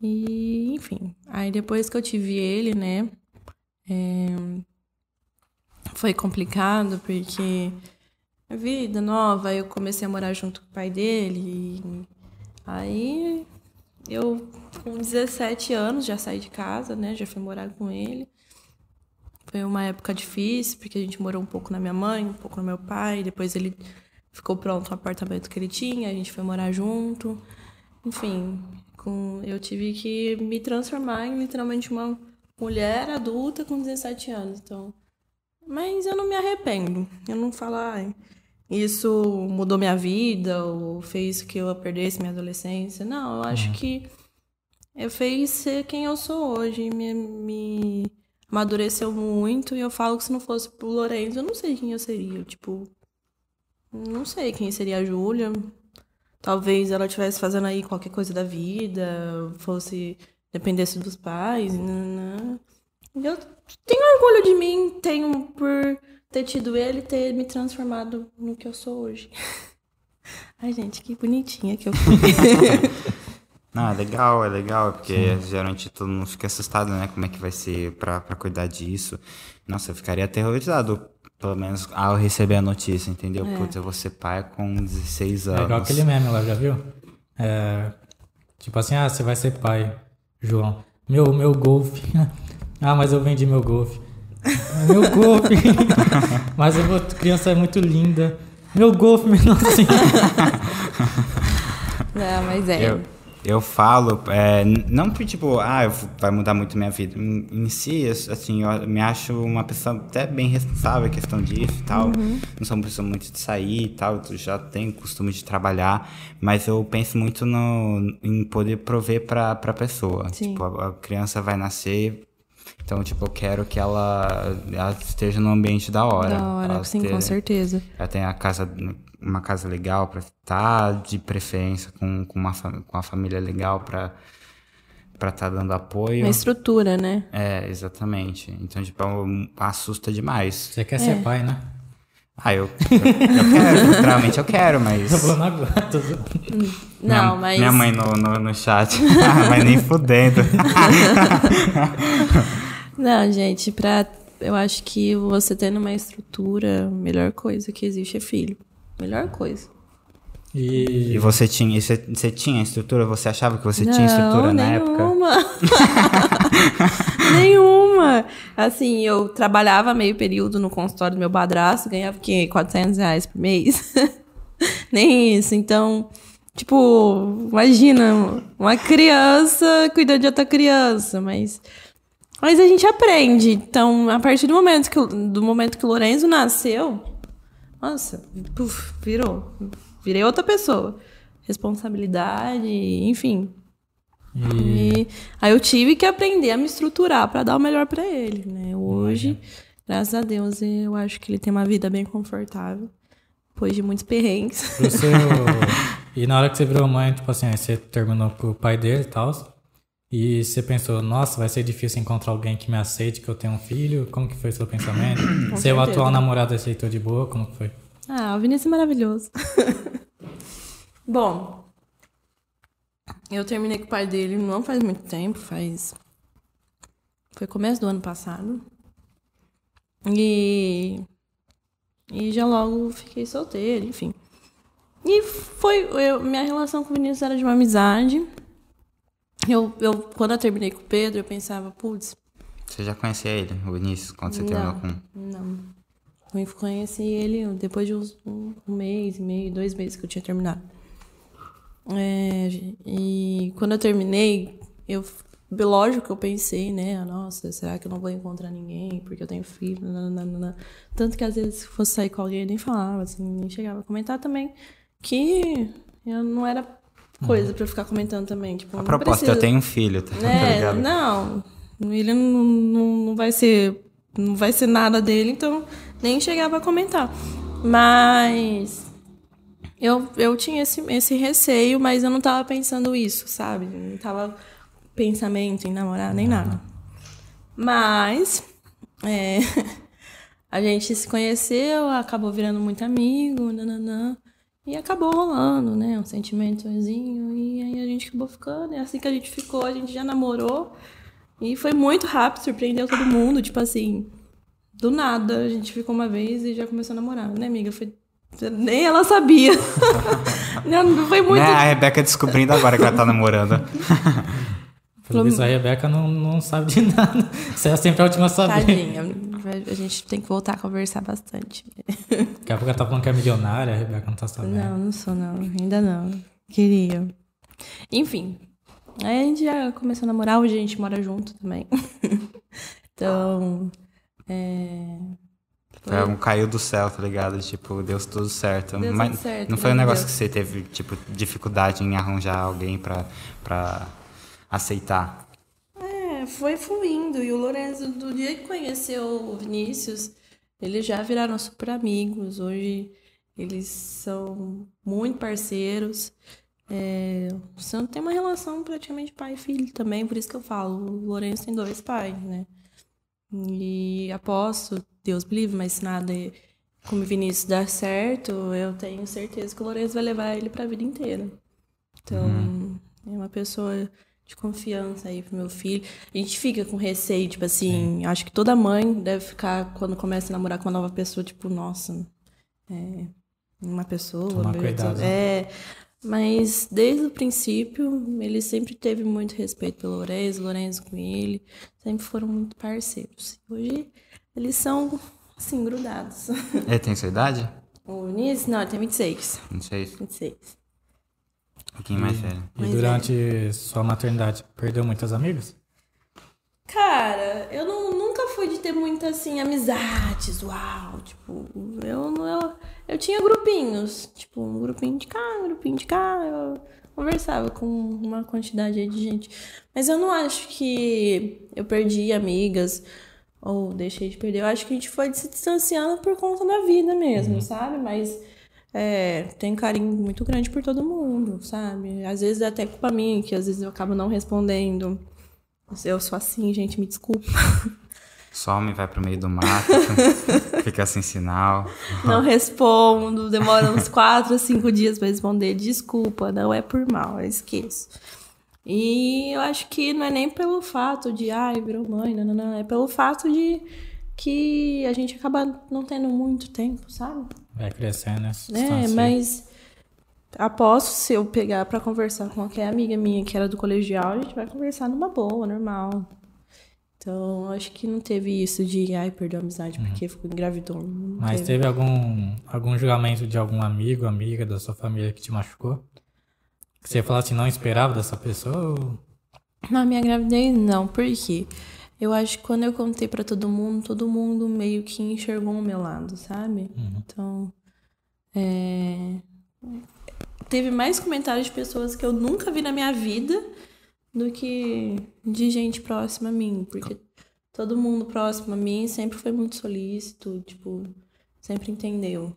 E, enfim. Aí depois que eu tive ele, né? é, foi complicado porque vida nova, eu comecei a morar junto com o pai dele. E aí eu, com 17 anos, já saí de casa, né? Já fui morar com ele. Foi uma época difícil, porque a gente morou um pouco na minha mãe, um pouco no meu pai. Depois ele ficou pronto o apartamento que ele tinha, a gente foi morar junto. Enfim, com, eu tive que me transformar em literalmente uma mulher adulta com 17 anos. Então, mas eu não me arrependo. Eu não falo, ai, isso mudou minha vida ou fez que eu perdesse minha adolescência. Não, eu acho que eu fez ser quem eu sou hoje. Me, me amadureceu muito e eu falo que se não fosse pro Lourenço, eu não sei quem eu seria. Tipo, não sei quem seria a Júlia. Talvez ela estivesse fazendo aí qualquer coisa da vida, fosse dependesse dos pais. Eu tenho orgulho de mim, tenho por ter tido ele e ter me transformado no que eu sou hoje. Ai, gente, que bonitinha que eu fui. Não, é legal, é legal, porque geralmente todo mundo fica assustado, né? Como é que vai ser pra, pra cuidar disso. Nossa, eu ficaria aterrorizado, pelo menos ao receber a notícia, entendeu? Putz, eu vou ser pai com 16 É anos. igual aquele meme lá, já viu? É, tipo assim, ah, você vai ser pai, João. Meu, meu golfe. ah, mas eu vendi meu golfe. Meu golfe. mas a outra criança é muito linda. Meu golfe, menorzinho. Não, mas é. Eu, eu falo, é, não por tipo, ah, vai mudar muito minha vida. Em, em si, as- assim, eu me acho uma pessoa até bem responsável em questão disso e tal. Não sou uma pessoa muito de sair e tal, já tenho costume de trabalhar, mas eu penso muito no, em poder prover pra, pra pessoa. Sim. Tipo, a, a criança vai nascer. Então, tipo, eu quero que ela, ela esteja num ambiente da hora. Da hora, Ela sim, ter- com certeza. ela tem a casa, uma casa legal pra estar, de preferência com, com, uma, com uma família legal pra pra estar dando apoio. Uma estrutura, né? É, exatamente. Então, tipo, é assusta demais. Você quer ser pai, né? Ah, eu, eu, eu quero, realmente eu quero, mas. Eu vou não aguento. Não, minha, mas. Minha mãe no, no, no chat. mas nem fudendo. Não, gente, pra. Eu acho que você tendo uma estrutura, a melhor coisa que existe é filho. Melhor coisa. E, E você tinha, e você, você tinha estrutura? Você achava que você tinha estrutura na época? nenhuma. nenhuma. Assim, eu trabalhava meio período no consultório do meu padrasto, ganhava o quê? 400 reais por mês? Nem isso. Então, tipo, imagina, uma criança cuidando de outra criança, mas... Mas a gente aprende. Então, a partir do momento que, o- do momento que o Lorenzo nasceu, nossa, puf, virou. Virei outra pessoa. Responsabilidade, enfim. e E aí eu tive que aprender a me estruturar para dar o melhor para ele, né? Hoje, graças a Deus, eu acho que ele tem uma vida bem confortável, depois de muitos perrengues. seu. e na hora que você virou mãe, tipo assim, aí você terminou com o pai dele e tal. E você pensou, nossa, vai ser difícil encontrar alguém que me aceite que eu tenho um filho. Como que foi seu pensamento? seu certeza. atual namorado aceitou de boa? Como que foi? Ah, o Vinícius é maravilhoso. Bom, eu terminei com o pai dele não faz muito tempo, faz. Foi começo do ano passado. E. E já logo fiquei solteira, enfim. E foi. eu- minha relação com o Vinícius era de uma amizade. Eu, eu, quando eu terminei com o Pedro, eu pensava, putz, Você já conhecia ele, o Vinícius, quando você terminou Não. com. não. Eu conheci ele depois de uns, um, um mês e meio, dois meses que eu tinha terminado. É, e quando eu terminei, eu, lógico que eu pensei, né? Nossa, será que eu não vou encontrar ninguém? Porque eu tenho filho. nananana. Tanto que às vezes, se fosse sair com alguém, eu nem falava, assim, nem chegava a comentar também. Que eu não era coisa pra eu ficar comentando também. Tipo, A proposta, eu tenho um filho, tá, tá É, ligado? não. Ele não, não, não vai ser. Não vai ser nada dele, então nem chegava a comentar. Mas eu, eu tinha esse, esse receio, mas eu não tava pensando isso, sabe? Não tava pensamento em namorar, nem nada. Mas é, a gente se conheceu, acabou virando muito amigo, nananã. E acabou rolando, né? Um sentimentozinho. E aí a gente acabou ficando. E assim que a gente ficou, a gente já namorou. E foi muito rápido, surpreendeu todo mundo. Tipo assim, do nada, a gente ficou uma vez e já começou a namorar, né, amiga? Foi. Nem ela sabia. Não, foi muito. Né, a Rebeca descobrindo agora que ela tá namorando. Pelo visto, a Rebeca não, não sabe de nada. Você é sempre a última a saber. Tadinha. A gente tem que voltar a conversar bastante. Daqui a pouco ela tá falando que é milionária, a Rebeca não tá sabendo. Não, não sou, não. Ainda não. Queria. Enfim. Aí a gente já começou a namorar, hoje a gente mora junto também. então. É... Foi um caiu do céu, tá ligado? Tipo, deu tudo certo. Deu Mas tudo certo, não foi um negócio Deus. que você teve, tipo, dificuldade em arranjar alguém pra, pra aceitar. É, foi fluindo. E o Lourenço, do dia que conheceu o Vinícius, eles já viraram super amigos. Hoje eles são muito parceiros. É, são, tem uma relação praticamente pai e filho também, por isso que eu falo, o Lourenço tem dois pais, né? E aposto, Deus me livre, mas se nada como o Vinícius dar certo, eu tenho certeza que o Lourenço vai levar ele pra vida inteira. Então, é uma pessoa de confiança aí pro meu filho. A gente fica com receio, tipo assim, acho que toda mãe deve ficar, quando começa a namorar com uma nova pessoa, tipo, nossa, é uma pessoa. Tomar meu cuidado, né? É, mas desde o princípio, ele sempre teve muito respeito pelo Lourenço, Lourenço com ele, sempre foram muito parceiros. Hoje, eles são, assim, grudados. Ele tem sua idade? O Vinícius, não, ele tem 26. Não sei. 26. Pouquinho mais velho. E Mas durante sua maternidade, perdeu muitas amigas? Cara, eu não, nunca fui de ter muita, assim, amizades, uau, tipo, eu, não- eu, eu tinha grupinhos, tipo, um grupinho de cá, um grupinho de cá, eu conversava com uma quantidade aí de gente, mas eu não acho que eu perdi amigas ou deixei de perder, eu acho que a gente foi se distanciando por conta da vida mesmo, sabe, mas é, tenho carinho muito grande por todo mundo, sabe, às vezes é até culpa minha, que às vezes eu acabo não respondendo, eu sou assim, gente, me desculpa. some, vai pro meio do mato, fica sem sinal. Não respondo, demora uns quatro, cinco dias pra responder. Desculpa, não é por mal, eu esqueço. E eu acho que não é nem pelo fato de, ai, virou mãe, não, não, não. É pelo fato de que a gente acaba não tendo muito tempo, sabe? Vai crescendo, né? É, mas aposto se eu pegar pra conversar com qualquer amiga minha que era do colegial, a gente vai conversar numa boa, normal. Então, acho que não teve isso de, ai, perdeu a amizade porque ficou engravidou. Não Mas teve algum, algum julgamento de algum amigo, amiga da sua família que te machucou? Que você falou assim, não esperava dessa pessoa? ou- Na minha gravidez, não. Por quê? Eu acho que quando eu contei pra todo mundo, todo mundo meio que enxergou o meu lado, sabe? Então, é... teve mais comentários de pessoas que eu nunca vi na minha vida do que de gente próxima a mim. Porque todo mundo próximo a mim sempre foi muito solícito, tipo, sempre entendeu.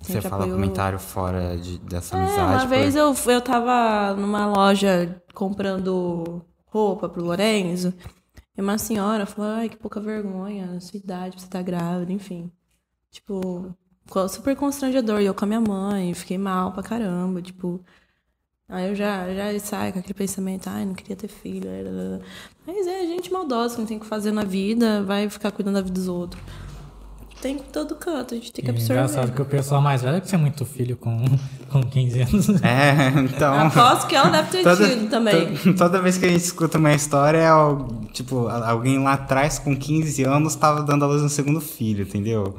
Você Sempre fala apoiou. comentário fora de, dessa É, amizade. uma por- vez eu, eu tava numa loja comprando roupa pro Lorenzo. E uma senhora falou, ai, que pouca vergonha, sua idade, você tá grávida, enfim. Tipo, super constrangedor. E eu com a minha mãe, fiquei mal pra caramba, tipo. Aí eu já, já saio com aquele pensamento, ai, não queria ter filho. Mas é gente maldosa, que não tem o que fazer na vida, vai ficar cuidando da vida dos outros. Tem em todo canto, a gente tem que E absorver. engraçado que o pessoal mais velho que tinha muito filho com, com 15 anos. É, então. Aposto que ela deve ter Toda, tido também. to- toda vez que a gente escuta uma história, é algo, tipo, alguém lá atrás com 15 anos tava dando a luz no segundo filho, entendeu?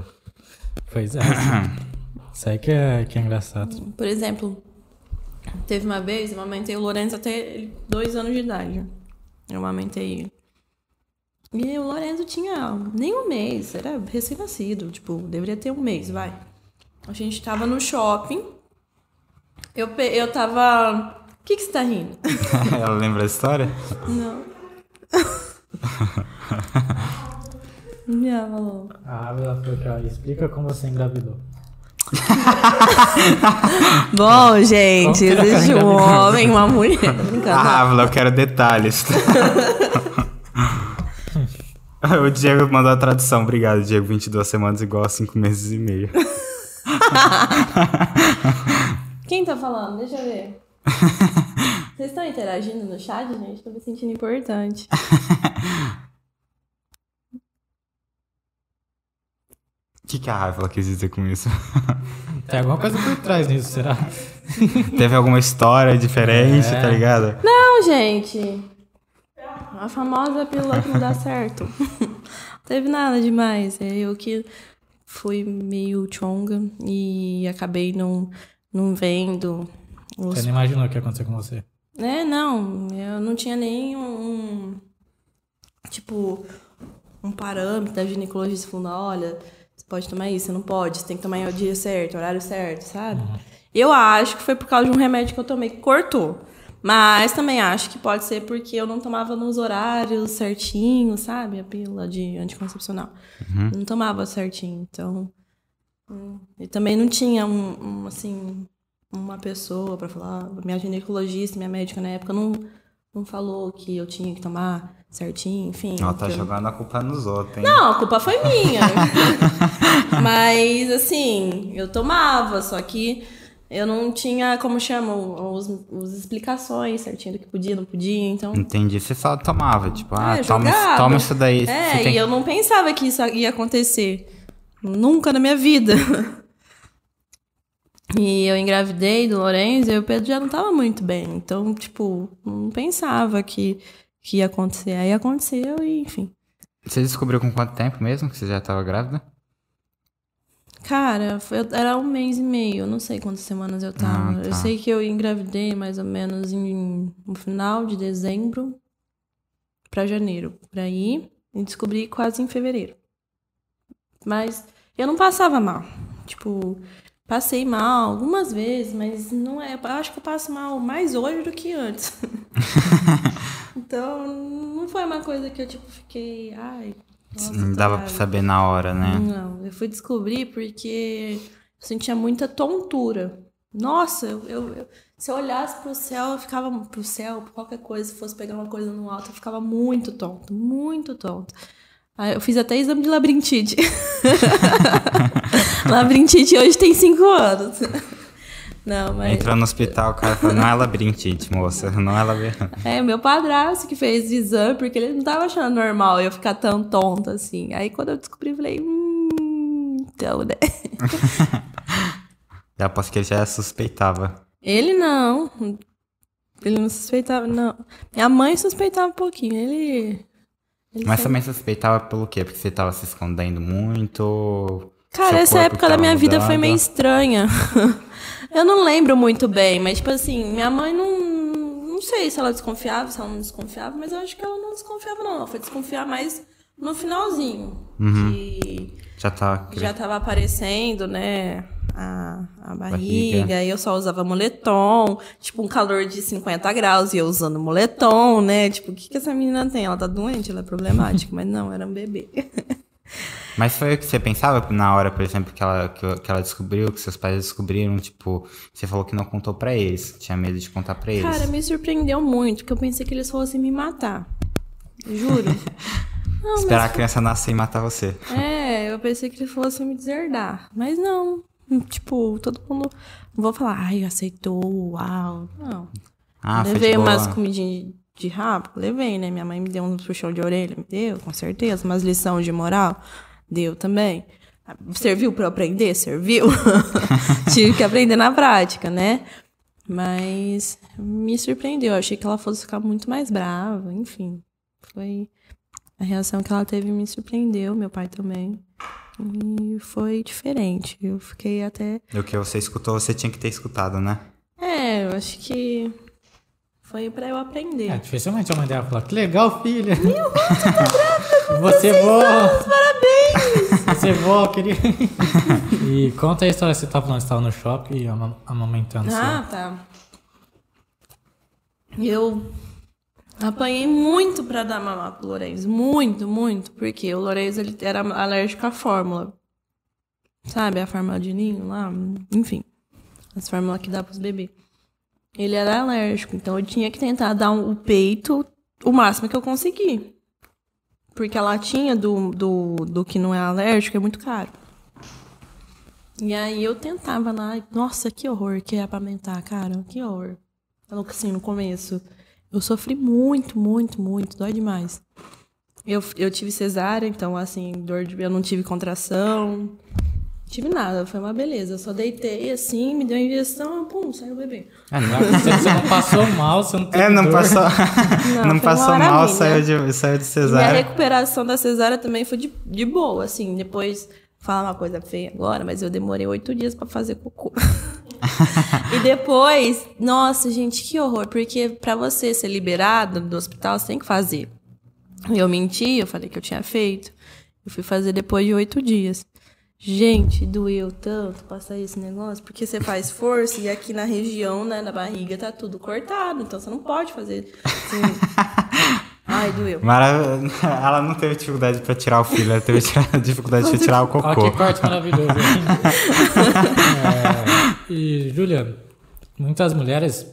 Pois é. Isso aí que é, que é engraçado. Por exemplo, teve uma vez, eu amamentei o Lourenço até dois anos de idade. Eu amamentei ele. E o Lourenço tinha nem um mês, era recém-nascido, tipo, deveria ter um mês, vai. A gente tava no shopping. Eu, pe- eu tava. O que, que você tá rindo? Ela lembra a história? Não. Minha falou. A Ávila falou que, ó, explica como você engravidou. Bom, gente, existe um homem uma mulher. Ah, Ávila, eu quero detalhes. o Diego mandou a tradução. Obrigado, Diego. 22 semanas igual a 5 meses e meio. Quem tá falando? Deixa eu ver. Vocês estão interagindo no chat, gente? Tô me sentindo importante. O que, que a Ávila quis dizer com isso? Tem alguma coisa por trás disso, será? Teve alguma história diferente, É. tá ligado? Não, gente. A famosa pílula que não dá certo. Não teve nada demais. É eu que fui meio chonga e acabei não, não vendo os Você não imaginou o que ia acontecer com você. É, não, eu não tinha nem um, tipo, um parâmetro da ginecologista falando, olha, você pode tomar isso, você não pode, você tem que tomar o dia certo, o horário certo, sabe? Eu acho que foi por causa de um remédio que eu tomei que cortou. Mas também acho que pode ser porque eu não tomava nos horários certinho, sabe? A pílula de anticoncepcional. Não tomava certinho, então... hum, E também não tinha um, um, assim, uma pessoa pra falar. Minha ginecologista, minha médica na época não, não falou que eu tinha que tomar certinho, enfim. Ela tá eu- jogando a culpa nos outros, hein? Não, a culpa foi minha. Mas, assim, eu tomava, só que eu não tinha, como chamam, os, os explicações certinho do que podia, não podia, então. Entendi. Você só tomava, tipo, ah, É, toma, toma isso daí. É, tem e eu não pensava que isso ia acontecer. Nunca na minha vida. E eu engravidei do Lourenço e o Pedro já não tava muito bem. Então, tipo, não pensava que, que ia acontecer. Aí aconteceu e, enfim. Você descobriu com quanto tempo mesmo que você já tava grávida? Cara, foi- era um mês e meio. Eu não sei quantas semanas eu tava. Ah, tá. Eu sei que eu engravidei mais ou menos em, no final de dezembro pra janeiro. Por aí. E descobri quase em fevereiro. Mas eu não passava mal. Tipo, passei mal algumas vezes, mas não é. Eu acho que eu passo mal mais hoje do que antes. então, não foi uma coisa que eu, tipo, fiquei. Ai. Nossa, Não dava pra grávida. saber na hora, né? Não, eu fui descobrir porque eu sentia muita tontura. Nossa, eu, eu- se eu olhasse pro céu, eu ficava pro céu, por qualquer coisa, se fosse pegar uma coisa no alto, eu ficava muito tonto, muito tonto. Eu fiz até exame de labirintite. labirintite hoje tem 5 anos. Não, mas. Entrou no hospital, o cara falou, não é labirintite, moça, não é labirintite. É, meu padrasto que fez exame, porque ele não tava achando normal eu ficar tão tonta assim. Aí quando eu descobri, eu falei, hum, então, né? Já aposto que ele já suspeitava. Ele não. Ele não suspeitava, não. Minha mãe suspeitava um pouquinho. Ele. ele Mas sempre- também suspeitava pelo quê? Porque você tava se escondendo muito? Cara, essa época da minha vida foi mudando? meio estranha. Eu não lembro muito bem, mas, tipo assim, minha mãe não. Não sei se ela desconfiava, se ela não desconfiava, mas eu acho que ela não desconfiava, não. Ela foi desconfiar mais no finalzinho. Uhum. Que Já tava... já tava aparecendo, né? A, a barriga, Barriga. e eu só usava moletom, tipo, um calor de 50 graus, e eu usando moletom, né? Tipo, o que, que essa menina tem? Ela tá doente, ela é problemática, mas não, era um bebê. Mas foi o que você pensava na hora, por exemplo, que ela, que, que ela descobriu, que seus pais descobriram, tipo, você falou que não contou pra eles, tinha medo de contar pra eles. Cara, me surpreendeu muito, porque eu pensei que eles fossem me matar. Juro. Não, Esperar a criança nascer e matar você. mas, é, eu pensei que eles fossem me deserdar. Mas não. Tipo, todo mundo. Não vou falar, ai, aceitou, uau. Não. Ah, foi Levei boa. umas comidinhas de rabo? Levei, né? Minha mãe me deu um puxão de orelha, me deu, com certeza. Umas lições de moral? Deu também. Serviu pra eu aprender? Serviu. Tive que aprender na prática, né? Mas me surpreendeu. Eu achei que ela fosse ficar muito mais brava, enfim. Foi. A reação que ela teve me surpreendeu, meu pai também. E foi diferente. Eu fiquei até. O que você escutou, você tinha que ter escutado, né? É, eu acho que foi pra eu aprender. É, dificilmente a mãe dela fala, que legal, filha. Você vó. Parabéns! Você vó, queria. e conta a história, você tava falando, você tava no shopping e ama- amamentando Ah, tá. Eu apanhei muito pra dar mamar pro Lourenço. Muito, muito. Porque o Lourenço ele era alérgico à fórmula. Sabe, a fórmula de ninho lá? Enfim. As fórmulas que dá pros bebês. Ele era alérgico, então eu tinha que tentar dar um- o peito o máximo que eu consegui. Porque a latinha do, do, do que não é alérgico é muito caro. E aí eu tentava lá, nossa, que horror que é amamentar, cara, que horror. Falou assim, no começo, eu sofri muito, muito, muito, dói demais. Eu, eu tive cesárea, então assim, dor de, eu não tive contração, tive nada, foi uma beleza. Eu só deitei assim, me deu a injeção, pum, saiu o bebê. É, não, você, não passou mal, você não teve É, não dor. passou, Não, não, passou mal, saiu de, saiu de E a cesárea. recuperação da cesárea também foi de, de boa, assim. Depois, falar uma coisa feia agora, mas eu demorei oito dias pra fazer cocô. e depois, nossa, gente, que horror. Porque pra você ser liberado do hospital, você tem que fazer. Eu menti, eu falei que eu tinha feito. Eu fui fazer depois de oito dias. Gente, doeu tanto passar esse negócio, porque você faz força e aqui na região, né, da barriga, tá tudo cortado, então você não pode fazer assim. Ai, doeu. Mara... Ela não teve dificuldade pra tirar o filho, ela teve dificuldade de tirar o Ó, cocô. que corte maravilhoso. É, e, Júlia, muitas mulheres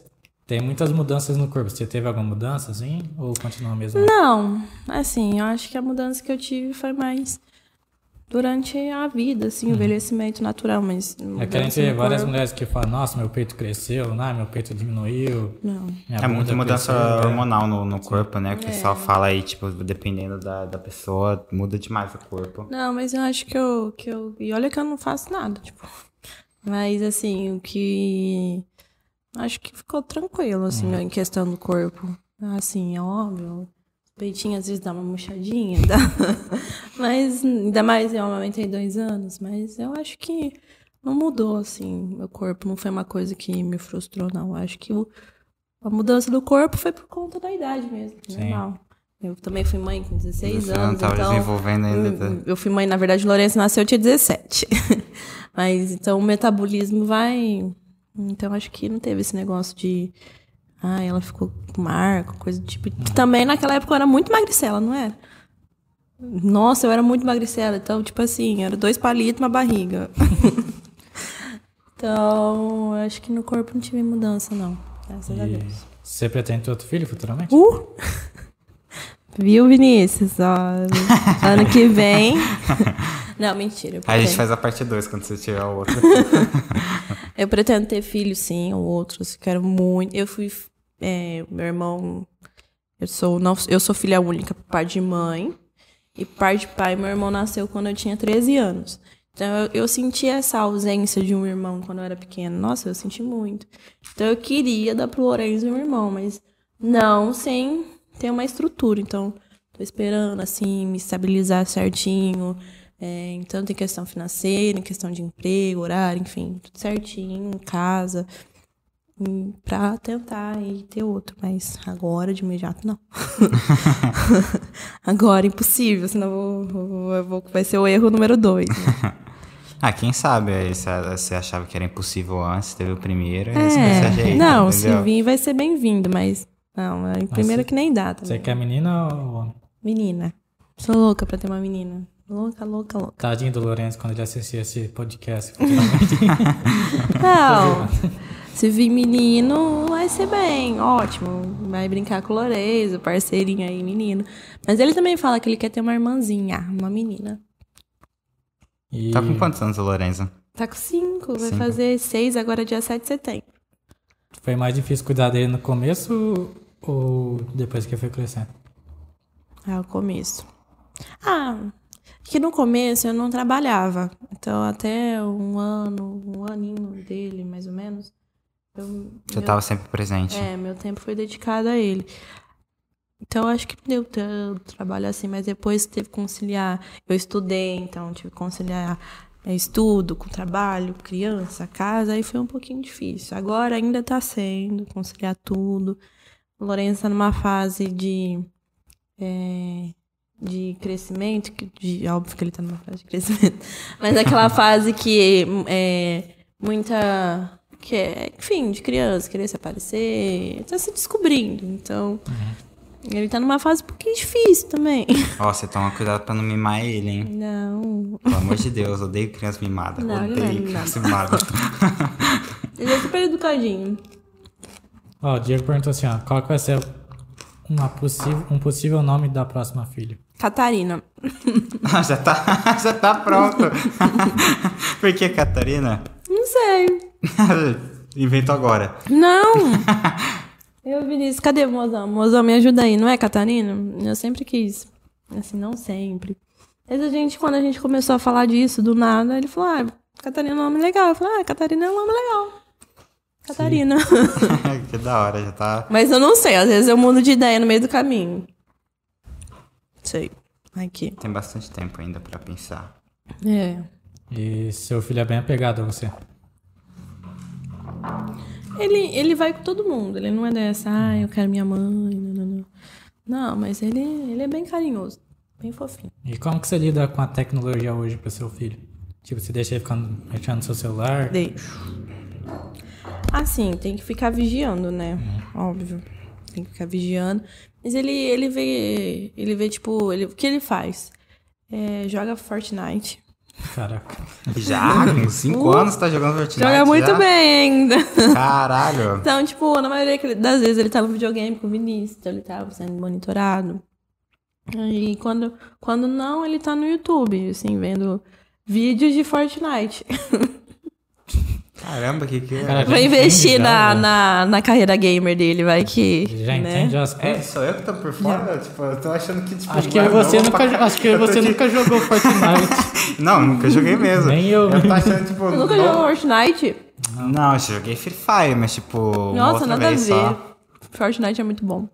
têm muitas mudanças no corpo. Você teve alguma mudança, assim? Ou continua a mesma? Não, assim, eu acho que a mudança que eu tive foi mais durante a vida, assim, o envelhecimento natural, mas. É que a gente vê várias mulheres que falam, nossa, meu peito cresceu, né? meu peito diminuiu. Não. É muita mudança cresceu, né? hormonal no, no corpo, né? O É. pessoal fala aí, tipo, dependendo da, da pessoa, muda demais o corpo. Não, mas eu acho que eu, que eu. E olha que eu não faço nada, tipo. Mas assim, o que. Acho que ficou tranquilo, assim, Uhum. em questão do corpo. Assim, é óbvio. Peitinho às vezes dá uma murchadinha, dá. mas ainda mais eu amamentei dois anos, mas eu acho que não mudou, assim, meu corpo. Não foi uma coisa que me frustrou, não. Eu acho que o- a mudança do corpo foi por conta da idade mesmo, Sim. normal. Eu também fui mãe com 16 Você não anos, tava então... desenvolvendo ainda. tá? Eu, eu fui mãe, na verdade, o Lourenço nasceu, eu tinha 17. Mas então o metabolismo vai. Então acho que não teve esse negócio de. Ah, ela ficou com marco, coisa do tipo. Que também naquela época eu era muito magricela, não era? Nossa, eu era muito magricela. Então, tipo assim, era dois palitos e uma barriga. então, acho que no corpo não tive mudança, não. Graças a E Deus. você pretende ter outro filho futuramente? Uh! Viu, Vinícius? Ó, ano que vem. Não, mentira. Aí a gente faz a parte 2 quando você tiver o outro. Eu pretendo ter filho, sim, ou outros. Quero muito. Eu fui. É, meu irmão. Eu sou, não, eu sou filha única por parte de mãe. E parte de pai, meu irmão nasceu quando eu tinha 13 anos. Então eu, eu senti essa ausência de um irmão quando eu era pequena. Nossa, eu senti muito. Então eu queria dar pro Lourenço um irmão, mas não sem ter uma estrutura. Então, tô esperando, assim, me estabilizar certinho. É, então tem questão financeira, em questão de emprego, horário, enfim, tudo certinho, casa. Pra tentar aí ter outro, mas agora de imediato não. agora impossível, senão vou, vou- vai ser o erro número dois. né? ah, quem sabe? Aí você achava que era impossível antes, teve o primeiro, e É, ajeita, não, se vir vai ser bem-vindo, mas não, é primeiro se- que nem dá Você quer menina ou homem? Menina. Sou louca pra ter uma menina. Louca, louca, louca. Tadinho do Lourenço quando ele assistir esse podcast. Não. Se vir menino, vai ser bem, ótimo. Vai brincar com o Lourenço, parceirinho aí, menino. Mas ele também fala que ele quer ter uma irmãzinha, uma menina. E Tá com quantos anos o Lorenzo? Tá com cinco, vai Cinco. fazer seis agora dia 7 de setembro. foi mais difícil cuidar dele no começo ou depois que foi crescendo? Ah, o começo. Ah, que no começo eu não trabalhava. Então até um ano, um aninho dele, mais ou menos. Eu, Você meu- tava sempre presente. É, meu tempo foi dedicado a ele. Então, acho que deu tanto trabalho assim, mas depois teve que conciliar. Eu estudei, então tive que conciliar é, estudo com trabalho, criança, casa, aí foi um pouquinho difícil. Agora ainda tá sendo, conciliar tudo. O Lourenço tá numa fase de. é, de crescimento, que- de, óbvio que ele tá numa fase de crescimento, mas aquela fase que é muita que é, enfim, de criança, querer se aparecer, tá se descobrindo. Então, ele tá numa fase um pouquinho difícil também. Ó, você toma cuidado pra não mimar ele, hein? Não. Pelo amor de Deus, odeio criança mimada. Não, ele não é odeio criança mimada. Ele é super educadinho. Ó, o Diego perguntou assim, ó, qual que vai ser uma possível, um possível nome da próxima filha? Catarina. Ah, já tá, já tá pronto. Por que, Catarina? Não sei. Invento agora. Não! Eu, Vinícius, cadê o mozão? Mozão, me ajuda aí, não é, Catarina? Eu sempre quis. Assim, não sempre. Mas a gente, quando a gente começou a falar disso, do nada, ele falou, ah, Catarina é um nome legal. Eu falei, ah, Catarina é um nome legal. Catarina. que da hora, já tá. Mas eu não sei, às vezes eu mudo de ideia no meio do caminho. Sei. Aqui. Tem bastante tempo ainda pra pensar. É. E seu filho é bem apegado a você. Ele, ele vai com todo mundo. Ele não é dessa, ah, eu quero minha mãe. Não, não, não. Não, mas ele, ele é bem carinhoso. Bem fofinho. E como que você lida com a tecnologia hoje pro seu filho? Tipo, você deixa ele ficando mexendo no seu celular? Deixo. Assim, tem que ficar vigiando, né? Óbvio. Tem que ficar vigiando. Mas ele, ele vê. Ele vê, tipo, ele, o que ele faz? É, joga Fortnite. Caraca. Já? Com 5 anos tá jogando Fortnite? Uh! Joga muito já? bem ainda. Caralho. Então, tipo, na maioria das vezes ele tá no videogame com o Vinícius, então ele tá sendo monitorado. E quando, quando não, ele tá no YouTube, assim, vendo vídeos de Fortnite. Caramba, que que Cara, é? Vai já investir entende na, já, né? na, na carreira gamer dele, vai que. Ele já né? entende as É, coisas. sou eu que tô por fora? Tipo, eu tô achando que, tipo... Acho que é você novo nunca, acho que você de- nunca jogou Fortnite. Não, nunca joguei mesmo. Nem eu. Eu tô achando, tipo... Você nunca jogou Fortnite? Não, eu joguei Free Fire, mas, tipo, uma Nossa, outra nada a ver. só. Fortnite é muito bom.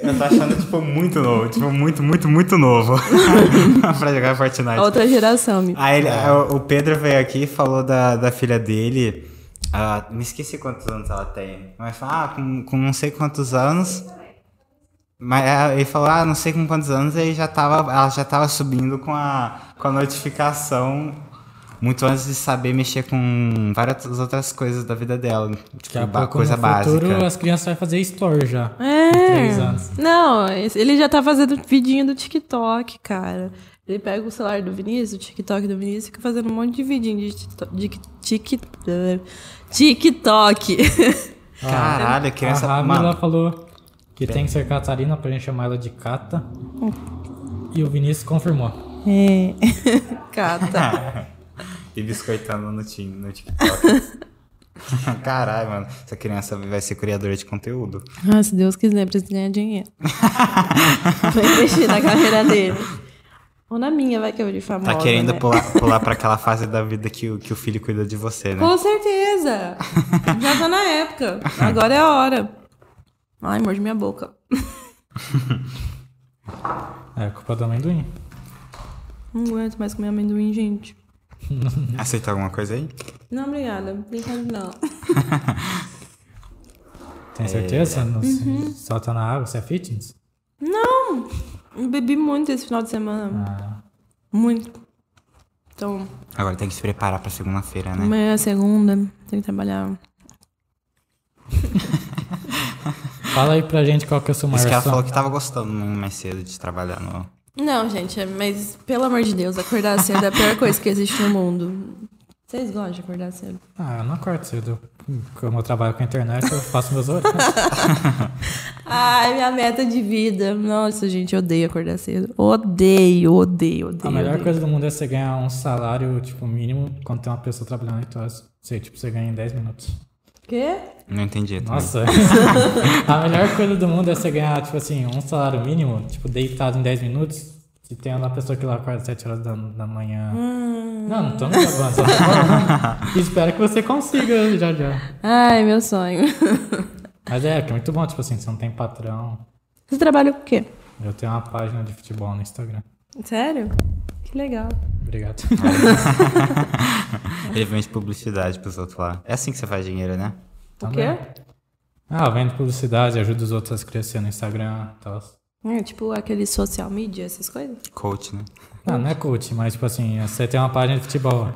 Eu tô achando, tipo, muito novo. Tipo, muito, muito, muito novo. pra jogar Fortnite. Outra geração, amigo. Aí ele- o- o Pedro veio aqui e falou da, da filha dele. Ah, me esqueci quantos anos ela tem. Mas ah, com, com não sei quantos anos. Mas ah, ele falou, ah, não sei com quantos anos, aí já tava, ela já tava subindo com a, com a notificação muito antes de saber mexer com várias outras coisas da vida dela. Tipo, a pouco, coisa no básica. futuro, as crianças vão fazer store já. É. três anos. Não, ele já tá fazendo vidinho do TikTok, cara. Ele pega o celular do Vinícius, o TikTok do Vinícius, e fica fazendo um monte de vidinho de TikTok. De tik- TikTok. Caralho, a criança. a Ramila mano, falou Que tem que ser Catarina pra gente chamar ela de Cata. E o Vinícius confirmou. É. Cata. E biscoitando no, tim- no TikTok. Caralho, mano. Essa criança vai ser criadora de conteúdo. Ah, se Deus quiser, precisa ganhar dinheiro. Vou investir na carreira dele. Ou na minha, vai que eu de famosa. Tá querendo né? pular, pular pra aquela fase da vida que, o- que o filho cuida de você, né? Com certeza. Já tô na época. Agora é a hora. Ai, morde minha boca. É culpa do amendoim. Não aguento mais comer amendoim, gente. Aceitou alguma coisa aí? Não, obrigada. Brincadeira, não. Tem certeza? Não se- Uhum. Só tá na água, você é fitness? Não! Bebi muito esse final de semana. Ah, Muito. Então, Agora tem que se preparar pra segunda-feira, né? amanhã é segunda. Tem que trabalhar. Fala aí pra gente qual que é o seu Isso maior que ela sonho. falou que tava gostando mais cedo de trabalhar no. Não, gente, mas pelo amor de Deus, acordar cedo é a pior coisa que existe no mundo. Vocês gostam de acordar cedo? Ah, eu não acordo cedo. Como eu trabalho com a internet, eu faço meus horários. Ai, minha meta de vida. Nossa, gente, eu odeio acordar cedo. Odeio, odeio, odeio. A melhor odeio. coisa do mundo é você ganhar um salário, tipo, mínimo quando tem uma pessoa trabalhando 8 horas. Sei, tipo, você ganha em 10 minutos. Quê? Não entendi. também. Nossa. a melhor coisa do mundo é você ganhar, tipo assim, um salário mínimo, tipo, deitado em 10 minutos. E tem uma pessoa que lá acorda às 7 horas da, da manhã. Hum. Não, não tô me gravando, só falando. Espero que você consiga já já. Ai, meu sonho. Mas é, que é muito bom, tipo assim, você não tem patrão. Você trabalha com o quê? Eu tenho uma página de futebol no Instagram. Sério? Que legal. Obrigado. Ele vende publicidade pros outros lá. É assim que você faz dinheiro, né? O quê? Ah, eu vendo publicidade, ajuda os outros a crescer no Instagram e tal. É, tipo aquele social media, essas coisas? Coach, né? Não, não é coach, mas tipo assim, você tem uma página de futebol.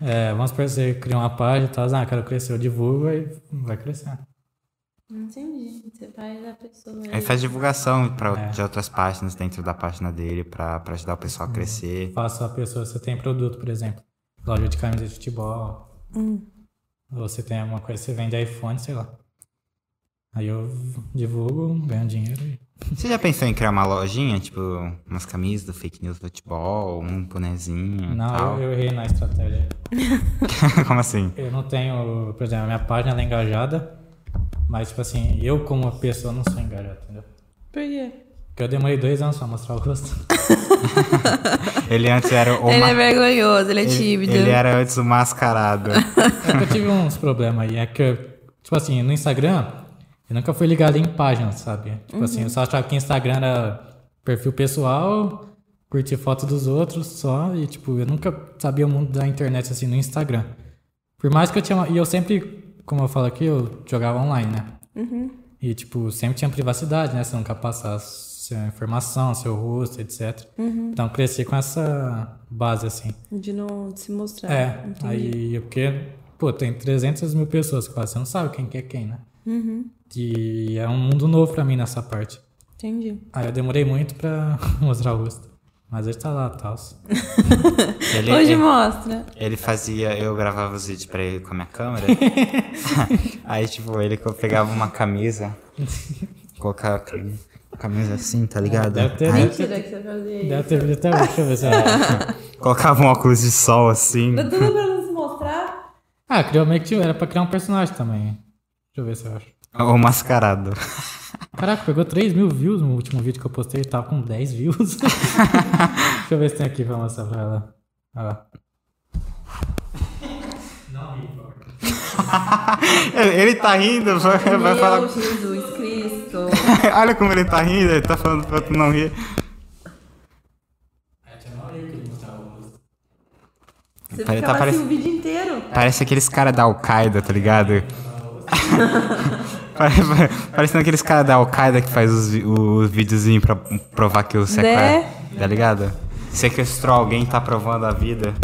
É, vamos supor que você cria uma página e tal, ah, quero crescer, eu divulgo e vai crescer. Entendi. Você faz a pessoa. Ele faz divulgação pra, É. de outras páginas dentro da página dele pra, pra ajudar o pessoal a crescer. Faça a pessoa, você tem produto, por exemplo, loja de camisa de futebol. Ou você tem alguma coisa, você vende iPhone, sei lá. Aí eu divulgo, ganho dinheiro e. Você já pensou em criar uma lojinha, tipo, umas camisas do fake news do futebol, um bonezinho Não, tal? eu, eu errei na estratégia. Como assim? Eu não tenho, por exemplo, a minha página é engajada, mas tipo assim, eu como pessoa não sou engajado, entendeu? Por quê? Porque eu demorei dois anos pra mostrar o rosto. Ele antes era o Ele ma- é vergonhoso, ele é ele, tímido. ele era antes o mascarado. É que eu tive uns problemas aí. É que, tipo assim, no Instagram, eu nunca fui ligado em páginas, sabe? Tipo assim, eu só achava que Instagram era perfil pessoal, curtir foto dos outros só. E, tipo, eu nunca sabia o mundo da internet assim no Instagram. Por mais que eu tinha. E eu sempre, como eu falo aqui, eu jogava online, né? E, tipo, sempre tinha privacidade, né? Você nunca passa sua informação, seu rosto, etc. Então, cresci com essa base, assim. De não se mostrar. É, Entendi. aí, porque, pô, tem 300 mil pessoas quase, você não sabe quem que é quem, né? Uhum. E é um mundo novo pra mim nessa parte. Entendi. Aí eu demorei muito pra mostrar o rosto. Mas hoje tá lá, tal. Ele, Hoje ele, mostra. ele fazia, eu gravava os vídeos pra ele com a minha câmera. Aí, tipo, ele pegava uma camisa, colocava a cam- camisa assim, tá ligado? Deve ter, Aí deve ter, Mentira que você fazia isso. deve ter vídeo até hoje, deixa eu ver se é. colocava um óculos de sol assim. Tá tudo pra não se mostrar? Ah, criou meio que era pra criar um personagem também. Deixa eu ver se eu acho. Ou mascarado. Caraca, pegou 3 mil views no último vídeo que eu postei, tava com 10 views. Deixa eu ver se tem aqui pra mostrar pra ela. Olha lá. Não ri. Ele ele tá rindo, vai, vai falar. Meu Jesus Cristo. Olha como ele tá rindo, ele tá falando pra tu não rir. Você Pare- ficava tá assim parece- o vídeo inteiro. Parece aqueles caras da Al-Qaeda, tá ligado? Parece- Parecendo aqueles caras da Al-Qaeda que faz os, os videozinhos pra provar que o sequestro. Tá ligado? Sequestrou alguém, tá provando a vida.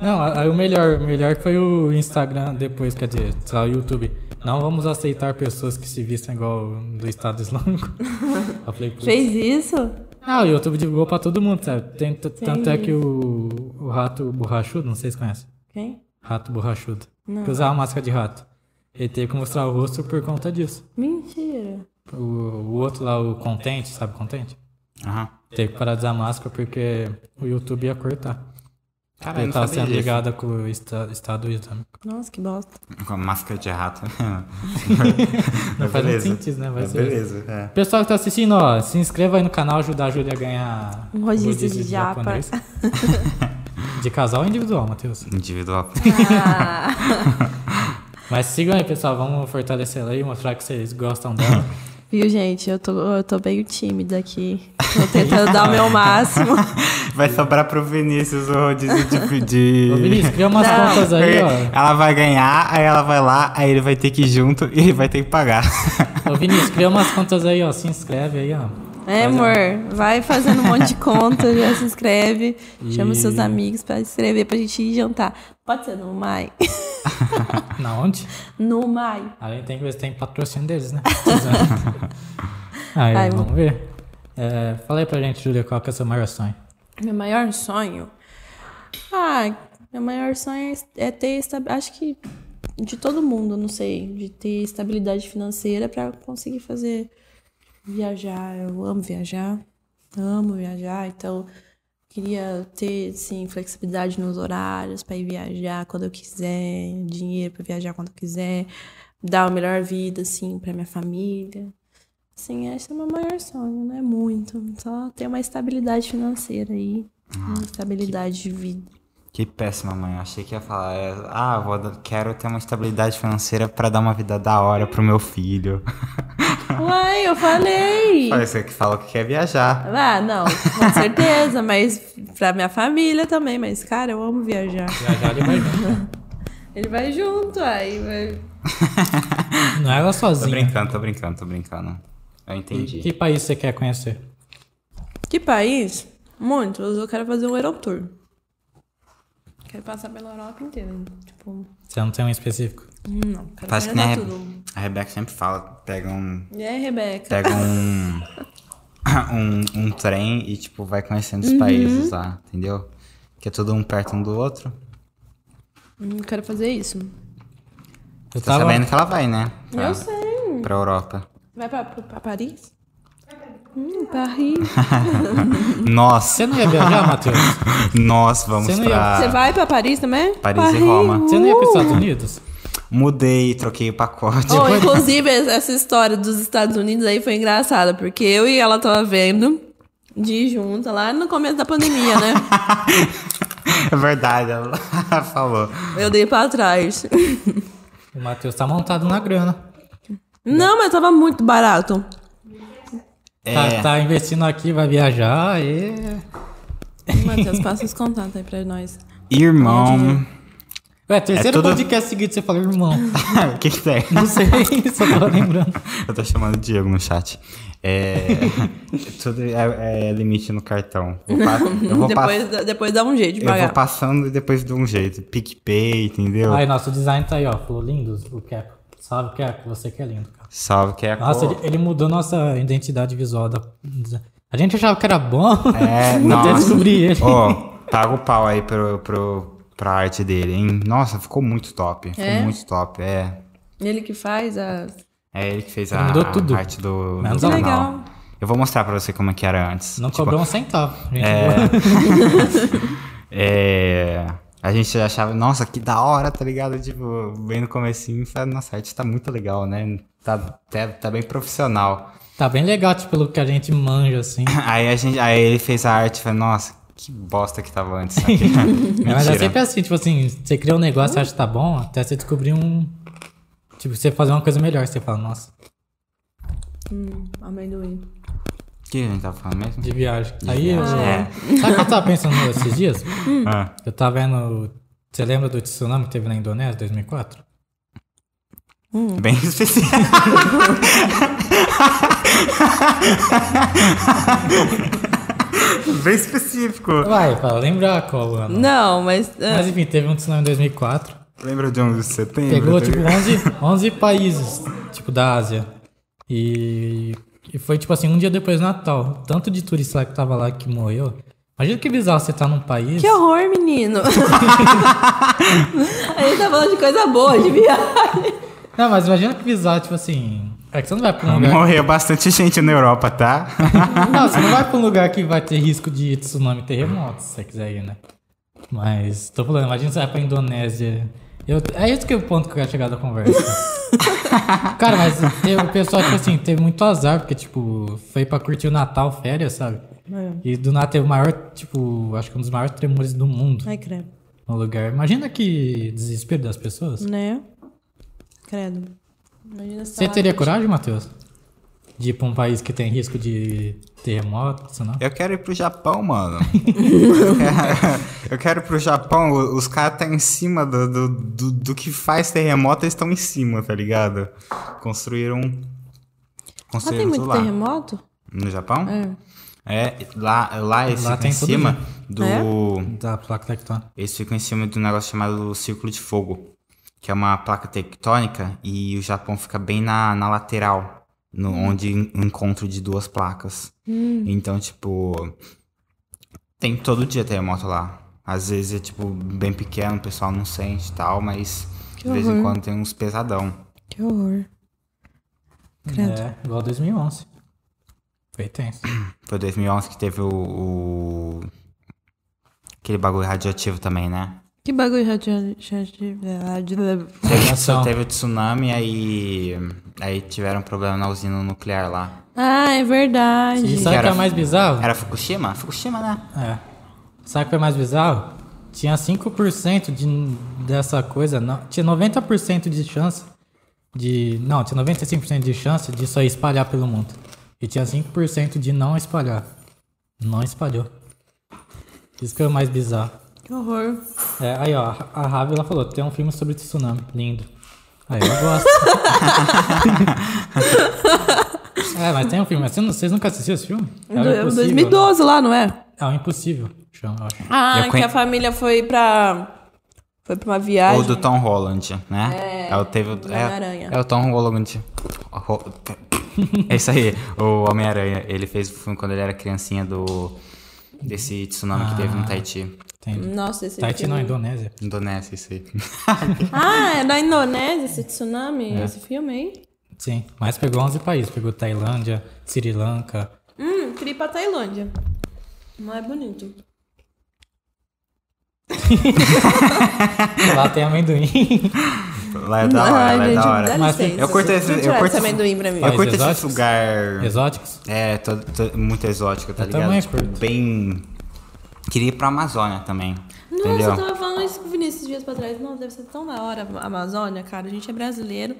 Não, aí o melhor, o melhor foi o Instagram depois, quer dizer, sei lá, o YouTube. Não vamos aceitar pessoas que se vistam igual do Estado Islâmico. Eu falei. Fez isso? Ah, o YouTube divulgou pra todo mundo, sabe? Tem, tanto é que o, o rato borrachudo, não sei se conhece. Quem? Rato borrachudo. Não. Que usava máscara de rato. Ele teve que mostrar o rosto por conta disso. Mentira. O, o outro lá, o Contente, sabe Contente? Aham. Teve que parar de usar máscara porque o YouTube ia cortar. Cara, Ele tava sendo ligado com o esta- Estado Islâmico. Nossa, que bosta. Com a máscara de rato. Não faz muito beleza. sentido, né? Vai É, ser. beleza, é. Pessoal que tá assistindo, ó, se inscreva aí no canal, ajudar a Júlia a ganhar Um rodízio de japa. japonês. De casal ou individual, Matheus? Individual. Ah, Mas sigam aí, pessoal. Vamos fortalecer ela aí, mostrar que vocês gostam dela. viu, gente? Eu tô, eu tô meio tímida aqui. Tô tentando dar o meu máximo. Vai sobrar pro Vinícius o rodízio de. de... Ô, Vinícius, cria umas Não. contas aí, ó. Ela vai ganhar, aí ela vai lá, aí ele vai ter que ir junto e ele vai ter que pagar. Ô, Vinícius, cria umas contas aí, ó. Se inscreve aí, ó. É, amor, vai fazendo um monte de conta, já se inscreve. Chama os seus E- amigos pra se inscrever pra gente ir jantar. Pode ser no Mai. Na onde? No Mai. Aí tem que ver se tem patrocínio deles, né? aí, Ai, vamos ver. É, fala aí pra gente, Júlia, qual que é o seu maior sonho? Meu maior sonho? Ah, meu maior sonho é é ter, acho que de todo mundo, não sei, de ter estabilidade financeira pra conseguir fazer viajar. Eu amo viajar, amo viajar, então queria ter, sim, flexibilidade nos horários pra ir viajar quando eu quiser, dinheiro pra viajar quando eu quiser, dar a melhor vida, assim, pra minha família. Sim, esse é o meu maior sonho, não é muito. Só ter uma estabilidade financeira aí. uma estabilidade de vida. Que péssima, mãe. Achei que ia falar. é, ah, vou, quero ter uma estabilidade financeira pra dar uma vida da hora pro meu filho. Uai, eu falei! Olha, você que fala que quer viajar. Ah, não, com certeza, mas pra minha família também. Mas, cara, eu amo viajar. Viajar ele vai junto. Ele vai junto, aí vai. Não é ela Tô sozinha. brincando, tô brincando, tô brincando. Eu entendi. Que país você quer conhecer? Que país? Muitos. Eu quero fazer um Eurotour. Quero passar pela Europa inteira. Tipo, Você não tem um específico? não, quero Faz que nem a, tudo. a Rebeca sempre fala. Pega um. E aí, Rebeca? Pega um. um, um trem e, tipo, vai conhecendo Uhum. os países lá, entendeu? Que é todo um perto um do outro. Hum, quero fazer isso. Eu Tá sabendo que ela vai, né? Pra, Eu sei. pra Europa. Vai pra, pra, pra Paris? Hum, Paris. Nossa, Você não ia viajar, Matheus? nós vamos Você não ia- pra. Você vai pra Paris também? Paris e Roma. Você não ia para os Estados Unidos? Mudei, troquei o pacote. Oh, inclusive, essa história dos Estados Unidos aí foi engraçada, porque eu e ela tava vendo de ir junto lá no começo da pandemia, né? É verdade, ela falou. Eu dei pra trás. O Matheus tá montado na grana. Não, mas tava muito barato. É, Tá, tá investindo aqui, vai viajar e... Matheus, passa os contatos aí pra nós. irmão. Ué, terceiro É tudo- podcast seguido você falou irmão. O que que tem? Não sei, só tava lembrando. Eu tô chamando o Diego no chat. É. tudo é, é limite no cartão. Vou pa- eu vou, Depois, dá- depois dá um jeito de eu vou pagar. passando e depois de um jeito. PicPay, entendeu? Aí, nosso design tá aí, ó. Falou lindos, o Cap. Salve, Cap, você que é lindo, cara. Salve, que é a Nossa, cor- ele, mudou nossa identidade visual. Da... A gente achava que era bom, É, até nossa. descobrir ele. Ó, paga o pau aí pro, pro, pra arte dele, hein? Nossa, ficou muito top. Ficou É? muito top, é. Ele que faz a. É ele que fez Ele a, a arte do, do Menos a- canal. legal. Eu vou mostrar pra você como é que era antes. Não Tipo, cobrou um centavo. Gente, É. É, a gente achava, nossa, que da hora, tá ligado? Tipo, bem no comecinho, falei, nossa, a arte tá muito legal, né? Tá, tá, tá bem profissional. Tá bem legal, tipo, pelo que a gente manja, assim. Aí, a gente, aí ele fez a arte e falei, nossa, que bosta que tava antes. Mas é sempre assim, tipo assim, você cria um negócio, você acha que tá bom, até você descobrir um. Tipo, você fazer uma coisa melhor, você fala, nossa, Hum, amendoim. O que a gente tava falando mesmo? de viagem. Aí eu. É. Sabe o que eu tava pensando esses dias? Ah, Eu tava vendo. Você lembra do tsunami que teve na Indonésia, 2004? bem especial. bem específico. Vai, pra lembrar qual ano. Não, mas. ah, Mas enfim, teve um tsunami em 2004. Lembra de 11 de setembro? Pegou, tipo, ligado? 11, 11 países, tipo, da Ásia. E, e foi, tipo assim, um dia depois do Natal. Tanto de turista lá que tava lá que morreu. Imagina que bizarro você tá num país... Que horror, menino! a gente tá falando de coisa boa, de viagem. Não, mas imagina que bizarro, tipo assim... É que você não vai pra um lugar. Morreu bastante gente na Europa, tá? Não, você não vai pra um lugar que vai ter risco de tsunami e terremoto, se você quiser ir, né? Mas, tô falando, imagina você vai pra Indonésia. Eu, é isso que é o ponto que eu quero chegar da conversa. Cara, mas teve, o pessoal, tipo assim, teve muito azar, porque, tipo, foi pra curtir o Natal, férias, sabe? É. E do nada teve o maior, tipo, acho que um dos maiores tremores do mundo Ai, credo. no lugar. Imagina que desespero das pessoas. Né? Credo. Imagina se Você tá teria coragem, Matheus? De ir pra um país que tem risco de terremoto, tsunami? Eu quero ir pro Japão, mano. eu, quero, eu quero ir pro Japão. o- Os caras tá em cima do, do, do, do que faz terremoto, eles estão em cima, tá ligado? Construíram. Lá tem Construíram muito lá. terremoto? No Japão? É. É, lá, lá eles Lá ficam tem em cima do. É? Da placa tectônica. Eles ficam em cima de um negócio chamado Círculo de Fogo, que é uma placa tectônica e o Japão fica bem na, na lateral, no, onde en- o encontro de duas placas. Então, tipo, tem todo dia terremoto lá. Às vezes é, tipo, bem pequeno, o pessoal não sente e tal, mas Que de vez em quando tem uns pesadão. Que horror. Credo. É, igual 2011. Foi tenso. Foi 2011 que teve o, o- aquele bagulho radioativo também, né? Que bagulho radioativo. Radiação. Teve o tsunami, aí, aí tiveram problema na usina nuclear lá. Ah, é verdade. E sabe o que Era- é mais bizarro? Era Fukushima? Fukushima, né? É. Sabe o que é mais bizarro? Tinha 5% de, dessa coisa, não, tinha 90% de chance de. Não, tinha 95% de chance de só espalhar pelo mundo. E tinha 5% de não espalhar. Não espalhou. Isso que é o mais bizarro. Que horror. É, aí ó, a Ravi ela falou, tem um filme sobre tsunami, lindo. Aí eu gosto. é, mas tem um filme, mas vocês, nunca assistiram esse filme? É o Do- Impossível, 2012 lá, não é? né? É o Impossível, chama, eu acho. Ah, Eu que a família foi pra. Foi pra uma viagem. Ou do Tom Holland, né? É, o teve o- do é, Homem-Aranha. é o Tom Holland. Ho- É isso aí, o Homem-Aranha. Ele fez o filme quando ele era criancinha do. Desse tsunami que teve no Tahiti. Entendi. Nossa, esse Tahiti filme... não, Indonésia. Indonésia, isso aí. Ah, é da Indonésia esse tsunami? É. Esse filme aí? Sim, mas pegou 11 países. Pegou Tailândia, Sri Lanka. Hum, queria ir pra Tailândia. Não é bonito. Lá tem amendoim. Lá é da hora, Ai, lá é gente, da hora. Mas licença. eu curto esse- eu curto esse amendoim pra mim. Eu curto esse lugar. Exóticos. É, todo, todo- muito exótico, tá Eu ligado? também Tipo, curto. bem. Queria ir pra Amazônia também. Nossa, entendeu? eu tava falando isso com o Vinícius dias pra trás. Nossa, deve ser tão da hora a Amazônia, cara. A gente é brasileiro.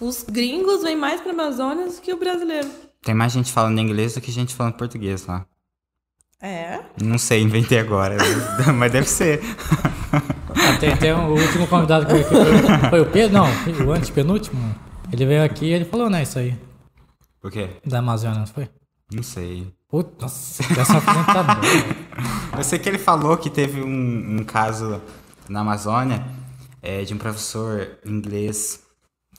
Os gringos vêm mais pra Amazônia do que o brasileiro. Tem mais gente falando inglês do que gente falando português lá. É? Não sei, inventei agora. mas deve ser. Ah, tem, tem um- o último convidado que veio aqui foi, foi o Pedro, não, o antepenúltimo. Ele veio aqui e ele falou, né, isso aí. O quê? Da Amazônia, não foi? Não sei. Puta, nossa, essa apresentadora. Eu sei que ele falou que teve um, um caso na Amazônia é, de um professor inglês,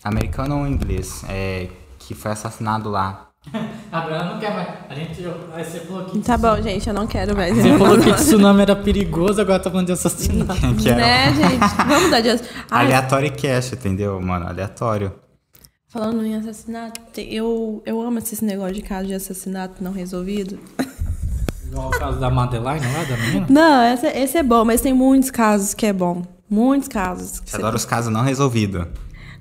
americano ou inglês, é, que foi assassinado lá. Agora não quer mais. A gente. Aí você falou que. Tá bom, gente, eu não quero mais. Você falou que tsunami era perigoso, agora tá falando de assassinato. Né, gente? Vamos mudar de. Ai, aleatório cash, entendeu, mano? Aleatório. Falando em assassinato, eu, eu amo esse negócio de caso de assassinato não resolvido. Igual o caso da Madeline lá, da menina. Não, esse, esse é bom, mas tem muitos casos que é bom. Muitos casos. que Você você- adora os casos não resolvidos.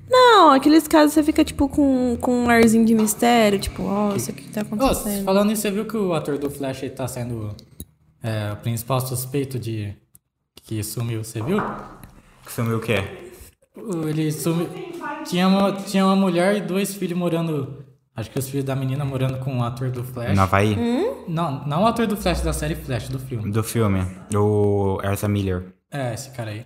Não, aqueles casos você fica, tipo, com, com um arzinho de mistério, tipo, nossa, o que que tá acontecendo? falando nisso, você viu que o ator do Flash ele tá sendo é, o principal suspeito de que sumiu, você viu? Que sumiu o quê? O- Ele sumiu. Tinha uma, tinha uma mulher e dois filhos morando. Acho que os filhos da menina morando com o ator do Flash. No Havaí? Não, não o ator do Flash da série Flash, do filme. Do filme. O Erza Miller. É, esse cara aí.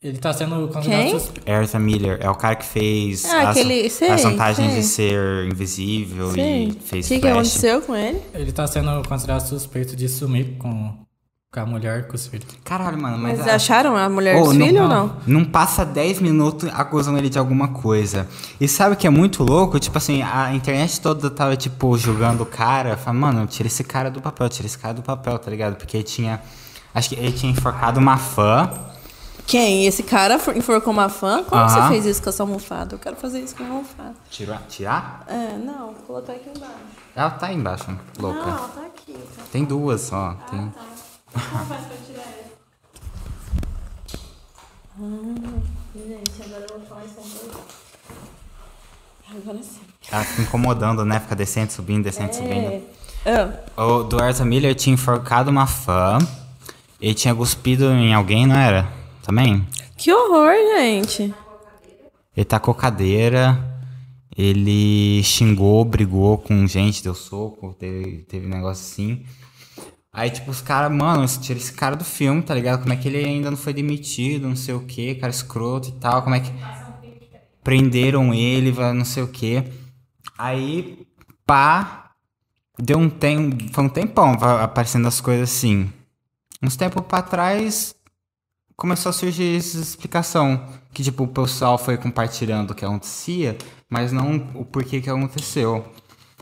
Ele tá sendo suspeito. Erza Miller é o cara que fez Ah, as, aquele- sei, as vantagens sei. de ser invisível Sei. e O fez que, que Flash. aconteceu com ele? Ele tá sendo considerado suspeito de sumir com, com a mulher com os filhos. Caralho, mano, mas... Mas a- acharam a mulher Ô, dos filhos ou não? Não passa 10 minutos acusando ele de alguma coisa. E sabe o que é muito louco? Tipo assim, a internet toda tava, tipo, julgando o cara. Falando, mano, tira esse cara do papel, tira esse cara do papel, tá ligado? Porque ele tinha. Acho que ele tinha enforcado uma fã. Quem? Esse cara for- enforcou uma fã? Como você Aham. fez isso com essa almofada? Eu quero fazer isso com a almofada. Tirar? Tirar? É, não, vou botar aqui embaixo. Ela tá aí embaixo, louca. Não, tá aqui. Tá. Tem duas só. Tem... Como faz pra tirar ela? Ah, gente, agora eu vou falar isso agora. Agora sim. Ela fica incomodando, né? Fica descendo, subindo, descendo, subindo. Ah, O Ezra Miller tinha enforcado uma fã. Ele tinha cuspido em alguém, não era? Também? que horror, gente. Ele tacou cadeira. Ele xingou, brigou com gente, deu soco, teve, teve negócio assim. Aí, tipo, os caras, mano, tira esse cara do filme, tá ligado? Como é que ele ainda não foi demitido, não sei o que, cara escroto e tal. Como é que. Prenderam ele, não sei o que. Aí, pá. Deu um tempo. Foi um tempão aparecendo as coisas assim. Uns tempos pra trás, começou a surgir essa explicação. Que, tipo, o pessoal foi compartilhando o que acontecia, mas não o porquê que aconteceu.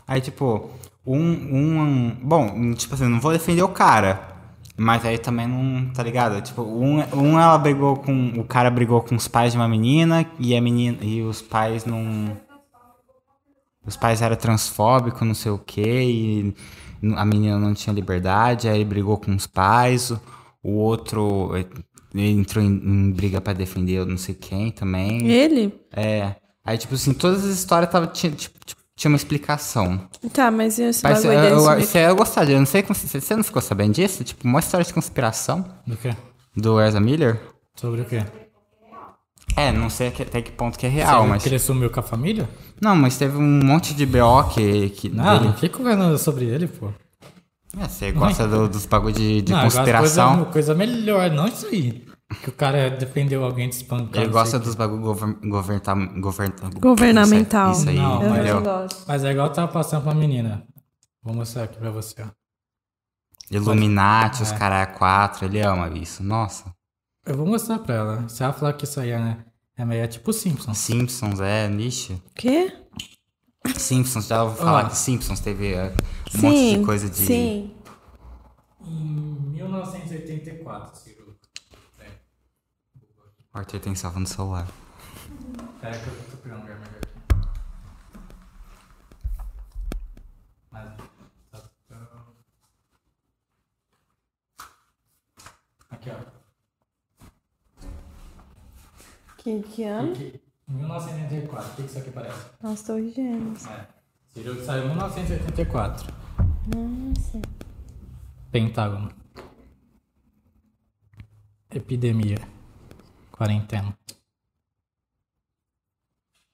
Aí, tipo, um. um bom, tipo assim, não vou defender o cara. Mas aí também não, tá ligado? Tipo, um, um ela brigou com. O cara brigou com os pais de uma menina e a menina. E os pais não. Os pais eram transfóbicos, não sei o que, e a menina não tinha liberdade, aí ele brigou com os pais, o, o outro entrou em, em briga pra defender eu não sei quem também. Ele? É. Aí, tipo assim, todas as histórias tava, tinha, tipo, tipo, tinha uma explicação. Tá, mas e esse Mas bagulho eu, eu, desse? você ia gostar de, eu não sei, como- você você não ficou sabendo disso? Tipo, uma história de conspiração Do quê? do Ezra Miller? Sobre o quê? É, não sei até que ponto que é real, Você- mas... Que ele sumiu com a família? Não, mas teve um monte de BO que, que Não, dele... não fica vendo sobre ele, pô. É, você gosta do- dos bagulho de, de não, eu conspiração. Coisa, coisa melhor, não isso aí. Que o cara defendeu alguém de espancar. Ele gosta dos bagulho govern, governta, govern, Governamental. Isso aí, Não, Eu mas gosto. quê. Mas é igual eu tava passando pra menina. Vou mostrar aqui pra você, ó. Illuminati, os É. caras quatro, ele ama isso. Nossa. Eu vou mostrar pra ela. Se ela falar que isso aí é, né? É meio é tipo Simpsons. Simpsons, é, niche. Quê? Simpsons, já ouviu falar que Simpsons teve é, um sim, monte de coisa de. sim. Em 1984, Ciro. O Arthur tem salvo no celular. Pera que eu tô pegando um lugar melhor aqui. Mas, tá tão- Aqui, ó. Que, que ano? Aqui, 1984. O que que isso aqui parece? Nossa, Torre Gêmeos. É. Ciro saiu em 1984. Nossa. Pentágono. Epidemia. Quarentena.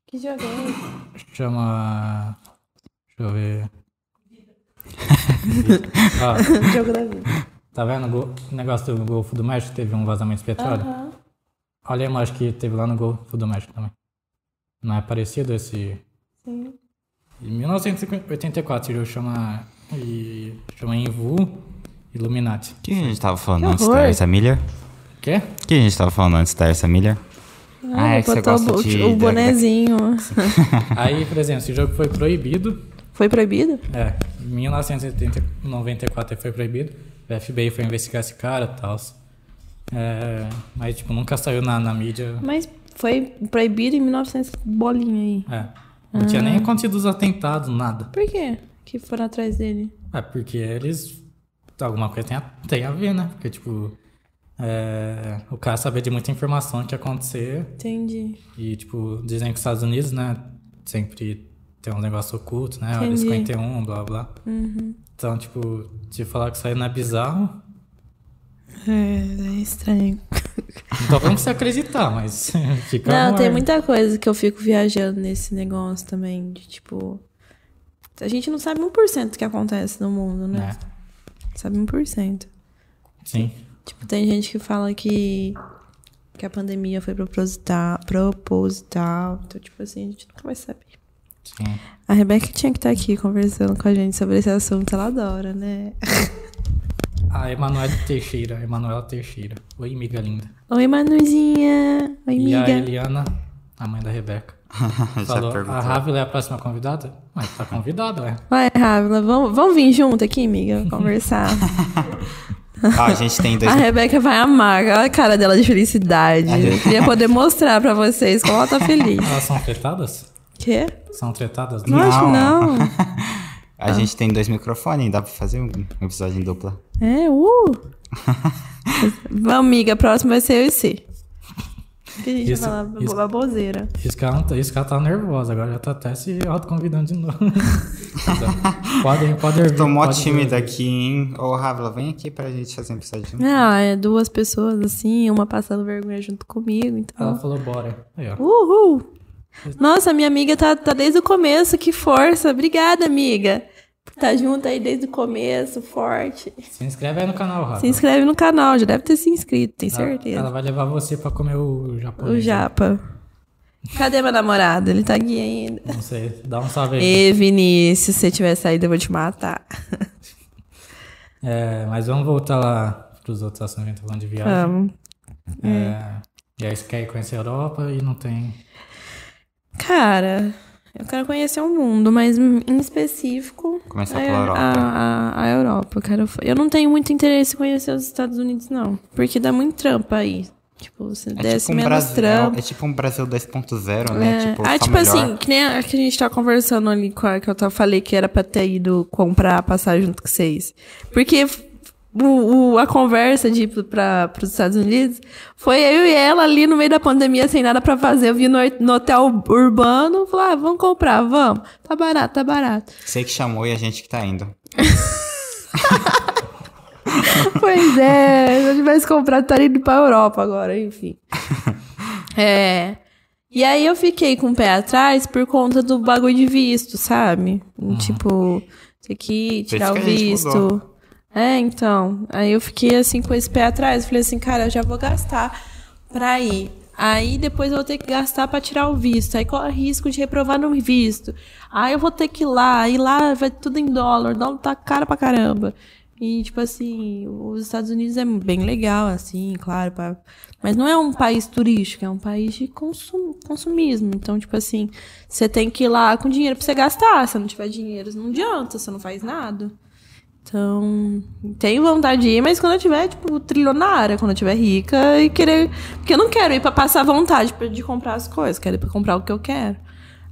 Que jogo é esse? Chama. Deixa eu ver. Ó, jogo da vida. tá vendo o negócio do Golfo do México? Teve um vazamento de petróleo? Aham. Olha a imagem que teve lá no Golfo do México também. Não é parecido esse. Sim. Em 1984, ele chama. E, chama Invu Illuminati. O que a gente tava falando Que antes da Ersa Miller? Quê? O que a gente tava falando antes da Ersa Miller? Ah, é que você gosta o, de- o bonezinho. Aí, por exemplo, esse jogo foi proibido. Foi proibido? É, em 1994 ele foi proibido. O FBI foi investigar esse cara e tal. É, mas, tipo, nunca saiu na, na mídia. Mas foi proibido em 1900 bolinha aí. É. Não tinha nem acontecido os atentados, nada. Por quê? Que foram atrás dele? É, porque eles. Alguma coisa tem a, tem a ver, né? Porque, tipo. É, o cara sabia de muita informação que ia acontecer. Entendi. E, tipo, dizem que os Estados Unidos, né? Sempre tem um negócio oculto, né? Área Entendi. 51, blá blá. Então, tipo, se falar que isso aí não é bizarro. É, é estranho. Falando pra você acreditar, mas fica. Não, tem muita coisa que eu fico viajando nesse negócio também, de tipo. A gente não sabe 1% do que acontece no mundo, né? É, Sabe 1%. sim. Tipo, tem gente que fala que, que a pandemia foi proposital, proposital. Então, tipo assim, a gente nunca vai saber. Sim. A Rebeca tinha que estar aqui conversando com a gente sobre esse assunto, ela adora, né? A Emanuela Teixeira, Emanuela Teixeira. Oi, amiga linda. Oi, Manuzinha. Oi, E a amiga. Eliana, a mãe da Rebeca. Falou, a. Rávila é a próxima convidada? Mas tá convidada, ué. Vai, Rávila, vamos, vamos vir junto aqui, amiga, conversar. Ó, a gente tem dois. A Rebeca vai amar. Olha a cara dela de felicidade. Eu queria poder mostrar pra vocês como ela tá feliz. Elas são tretadas? Quê? São tretadas? Não, acho que não. A gente tem dois microfones, dá pra fazer um episódio em dupla. É, uh! Vamos, amiga, próximo vai ser eu e você. Que a gente Isso- vai falar isso- baboseira. Isso que, ela, não tá- isso que ela tá nervosa, agora já tá até se autoconvidando de novo. podem, podem vir. Tô mó tímida aqui, hein? Ô, Rávila, vem aqui pra gente fazer um episódio junto. Ah, é duas pessoas assim, uma passando vergonha junto comigo, Ela então. falou, bora. Aí, ó. Uhul! Nossa, minha amiga tá, tá desde o começo, que força. Obrigada, amiga. Tá junto aí desde o começo, forte. Se inscreve aí no canal, Rafa. Se inscreve no canal, já deve ter se inscrito, tenho Ela- certeza. Ela vai levar você pra comer o japonês. O Japa. Cadê meu namorado? Ele tá aqui ainda. Não sei, dá um salve aí. Ê, Vinícius, se você tiver saído, eu vou te matar. É, mas vamos voltar lá pros outros assuntos tá falando de viagem. Vamos. É, e aí você quer ir conhecer a Europa e não tem... Cara, eu quero conhecer o mundo, mas em específico. Começar é pela Europa. A, a, a Europa. Eu, quero, eu não tenho muito interesse em conhecer os Estados Unidos, não. Porque dá muito trampo aí. Tipo, você É desce tipo, um menos Brasil, trampo. é tipo um Brasil 2.0, né? É. Tipo, ah, só tipo assim, que nem a que a gente tá conversando ali com a que eu falei que era pra ter ido comprar a passagem junto com vocês. Porque o, o- a conversa de ir pra, pros Estados Unidos foi eu e ela ali no meio da pandemia sem nada pra fazer. Eu vi no, no hotel urbano, falei, ah, vamos comprar, vamos. Tá barato, tá barato. Você que chamou e a gente que tá indo. pois é, se eu tivesse comprado, estaria indo pra Europa agora, enfim. É. E aí eu fiquei com o pé atrás por conta do bagulho de visto, sabe? Tipo, ter que tirar o visto. É, então. Aí eu fiquei assim com esse pé atrás. Falei assim, cara, eu já vou gastar pra ir. Aí depois eu vou ter que gastar pra tirar o visto. Aí corre risco de reprovar no visto. Aí eu vou ter que ir lá. E lá vai tudo em dólar. O dólar tá caro pra caramba. E, tipo assim, os Estados Unidos é bem legal, assim, claro. pra- Mas não é um país turístico, é um país de consum... consumismo. Então, tipo assim, você tem que ir lá com dinheiro pra você gastar. Se não tiver dinheiro, não adianta, você não faz nada. Então, tenho vontade de ir, mas quando eu tiver, tipo, trilionária, quando eu tiver rica e querer. Porque eu não quero ir pra passar vontade de comprar as coisas, quero ir pra comprar o que eu quero.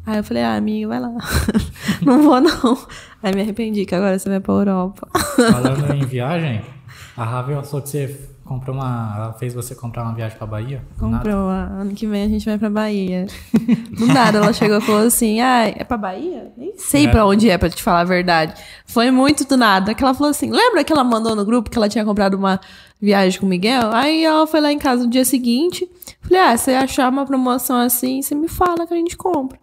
Aí eu falei, ah, amiga, vai lá. não vou, não. Aí me arrependi que agora você vai pra Europa. Falando em viagem, a Ravel falou que você comprou uma... Ela fez você comprar uma viagem pra Bahia? Comprou. Ano que vem a gente vai pra Bahia. Do nada ela chegou e falou assim: ah, é pra Bahia? Nem sei É. pra onde é, pra te falar a verdade. Foi muito do nada. Que ela falou assim: lembra que ela mandou no grupo que ela tinha comprado uma viagem com o Miguel? Aí ela foi lá em casa no dia seguinte. Falei: ah, se achar uma promoção assim, você me fala que a gente compra.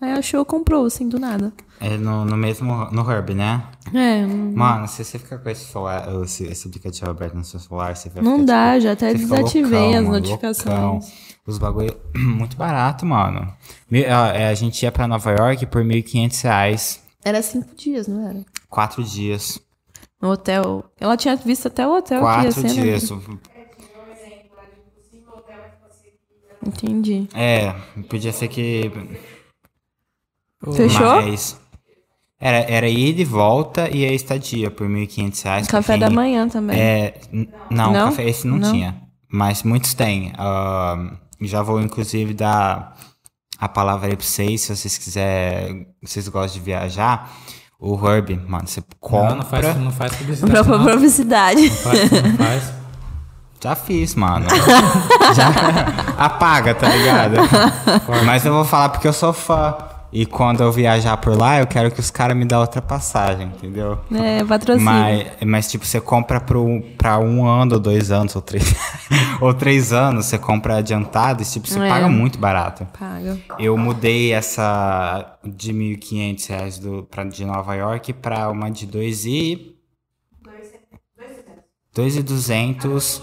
Aí achou, comprou, assim, do nada. É no, no mesmo, no Herb, né? É, não- Mano, se você ficar com esse, celular, esse, esse aplicativo aberto no seu celular, você vai não ficar, dá, tipo, já até desativei loucão, as notificações. loucão. Os bagulho muito barato, mano. Mi- A, é, a gente ia pra Nova York por 1.500 reais. Era cinco dias, não era? Quatro dias. No hotel. Ela tinha visto até o hotel que ia Quatro ser, dias. Entendi. É, podia ser que. Fechou? Mas. Era, era ida e volta e a estadia por 1.500 reais. pra Café quem- da manhã também. É, não, Não? café esse não, Não? tinha. Mas muitos têm. Ahn, já vou, inclusive, dar a palavra aí pra vocês, se vocês quiserem. Vocês gostam de viajar. O Herb, mano, você compra. Não, não faz, não faz publicidade. Não. publicidade. Faz, não faz. Já fiz, mano. Já apaga, tá ligado? Mas eu vou falar porque eu sou fã. E quando eu viajar por lá, eu quero que os caras me dêem outra passagem, entendeu? É, patrocínio. Mas, mas, tipo, você compra pro, pra um ano, ou dois anos, ou três, ou três anos, você compra adiantado e, tipo, você É. paga muito barato. Paga. Eu mudei essa de 1.500 reais do, pra, de Nova York pra uma de 2 e... 2.200.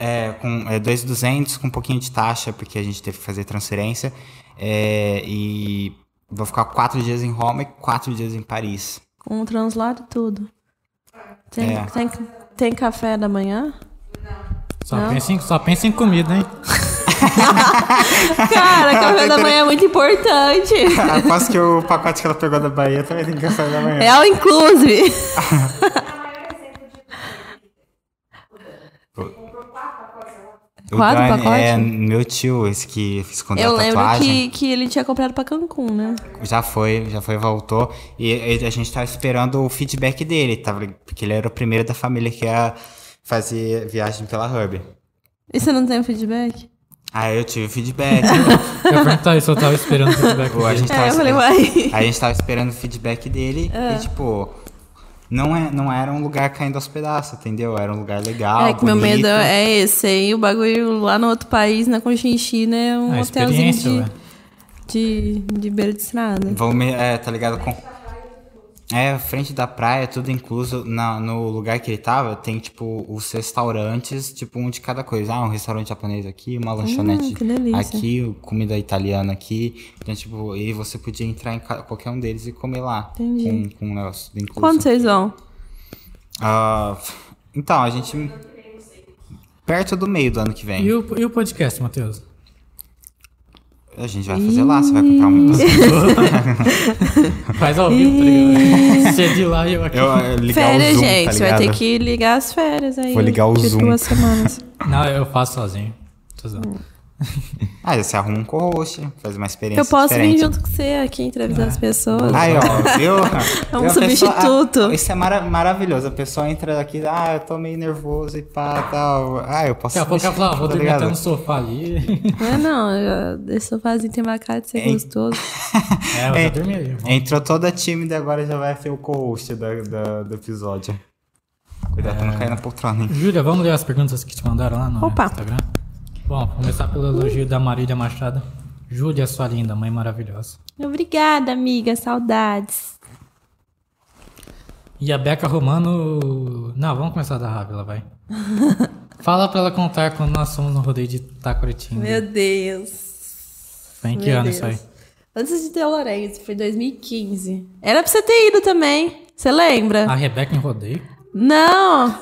É, com é, 2.200 com um pouquinho de taxa, porque a gente teve que fazer transferência. É, e vou ficar quatro dias em Roma e quatro dias em Paris. Com o translado e tudo. Tem, É. tem, tem café da manhã? Só, Não? pensa em, só pensa em comida, hein? Cara, café da manhã é muito importante. Aposto que o pacote que ela pegou da Bahia também tem café da manhã. É o inclusive. O Quatro Dani pacotes? É meu tio, esse que escondeu Eu a lembro tatuagem. que, que ele tinha comprado pra Cancún, né? Já foi, já foi, voltou. E, e a gente tava esperando o feedback dele, tava, porque ele era o primeiro da família que ia fazer viagem pela Hub. E você não tem o feedback? Aí eu tive feedback. Eu perguntar isso, eu tava esperando o feedback. Pô, a gente tava É, eu falei, uai. Aí a gente tava esperando o feedback dele Ah. e, tipo, não, é, não era um lugar caindo aos pedaços, entendeu? Era um lugar legal. é que meu bonito. medo é esse aí, o bagulho lá no outro país, na Conchinchina, é um A hotelzinho de, de, de beira de estrada. Vão me, é, tá ligado? Com... É, frente da praia, tudo incluso. Na, no lugar que ele tava, tem, tipo, os restaurantes, tipo, um de cada coisa. Ah, um restaurante japonês aqui, uma lanchonete Hum, aqui, comida italiana aqui. Então, tipo, e você podia entrar em qualquer um deles e comer lá. Entendi. Com, com um negócio incluso. Quando vocês vão? Ah, então, a gente. Perto do meio do ano que vem. E o, e o podcast, Matheus? A gente vai fazer lá, você vai comprar uma. Faz ao vivo, tá ligado? Você de lá e eu aqui. Eu, eu ligar férias, o Zoom, gente. tá vai ter que ligar as férias aí. Vou ligar o Zoom. duas semanas. Não, eu faço sozinho. Tô zoando. Ah, você arruma um co-host, faz uma experiência Eu posso diferente. vir junto com você aqui entrevistar as pessoas. Aí, ó, viu? É um Viu? A pessoa- substituto. ah, isso é mara- maravilhoso. A pessoa entra aqui, ah, eu tô meio nervoso e pá, tal. Ah, eu posso. Daqui a pouco ela fala, ah, vou tá dormir ligado? até no sofá ali. Não é não, eu- esse sofazinho tem uma cara de ser Hein? gostoso. É, eu É. vou dormir aí. Entrou toda tímida e agora já vai ser o co-host do episódio. Cuidado pra não cair na poltrona, hein? Júlia, vamos ler as perguntas que te mandaram lá no Opa. Instagram? Bom, começar pelo elogio da Marília Machado. Júlia, sua linda, mãe maravilhosa. Obrigada, amiga. Saudades. E a Beca Romano. Não, vamos começar da Rávila, vai. Fala pra ela contar quando nós fomos no rodeio de Taquaritinga. Meu Deus. Foi em que Meu ano Deus. isso aí? Antes de ter o Lourenço, foi 2015. Era pra você ter ido também. Você lembra? A Rebeca em rodeio? Não!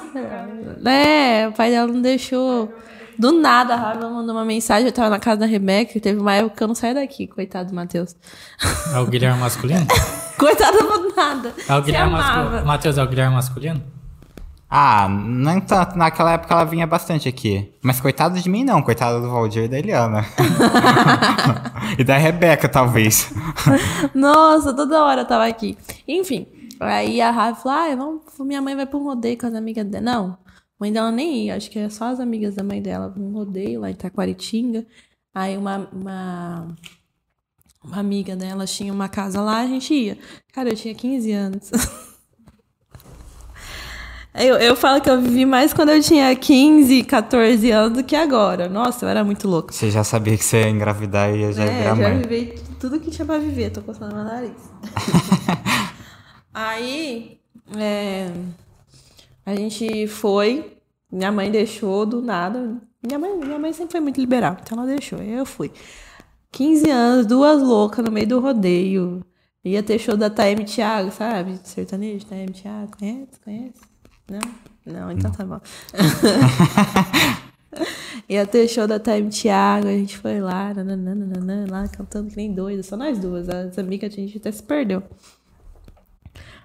É, o pai dela não deixou. Do nada, a Rafa mandou uma mensagem. Eu tava na casa da Rebeca. Teve uma época que eu não saí daqui, coitado do Matheus. É o Guilherme masculino? coitado do nada. É o Guilherme masculino. Matheus, é o Guilherme masculino? Ah, não tanto. Naquela época ela vinha bastante aqui. Mas coitado de mim, não. Coitado do Valdir e da Eliana. e da Rebeca, talvez. Nossa, toda hora eu tava aqui. Enfim, aí a Rafa falou: ah, vamos, minha mãe vai um rodeio com as amigas dela. Não, mãe dela nem ia, acho que é só as amigas da mãe dela um rodeio lá em Taquaritinga. Aí uma, uma, uma amiga dela tinha uma casa lá, a gente ia. Cara, eu tinha 15 anos. Eu, eu falo que eu vivi mais quando eu tinha 15, 14 anos do que agora. Nossa, eu era muito louca. Você já sabia que você ia engravidar e ia já É, virar já mãe. vivi tudo que tinha pra viver, tô coçando meu nariz. Aí, é, a gente foi, minha mãe deixou do nada. Minha mãe, minha mãe sempre foi muito liberal, então ela deixou, eu fui. 15 anos, duas loucas no meio do rodeio. Ia ter show da Taeme Thiago, sabe? Sertanejo, Taeme Thiago. Conhece? Conhece? Não? Não, então tá bom. Ia ter show da Time Thiago, a gente foi lá, nananana, lá cantando que nem doida, só nós duas, as amigas a gente até se perdeu.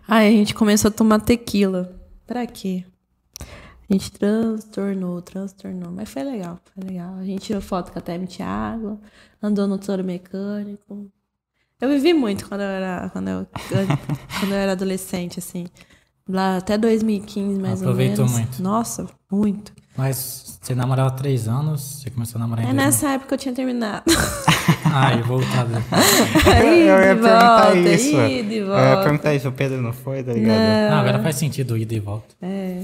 Aí a gente começou a tomar tequila. Pra quê? A gente transtornou, transtornou, mas foi legal, foi legal. A gente tirou foto com a Time Thiago, andou no touro mecânico. Eu vivi muito quando eu era, quando eu, quando eu era adolescente, assim. Lá até 2015, mais Aproveitou ou menos. muito. Nossa, muito. Mas você namorava há três anos, você começou a namorar em É nessa época eu tinha terminado. Ah, e voltado. Aí, eu ia de perguntar volta, isso. aí, de Eu ia volta. perguntar isso, o Pedro não foi, tá ligado? Não, agora faz sentido ida e volta. É.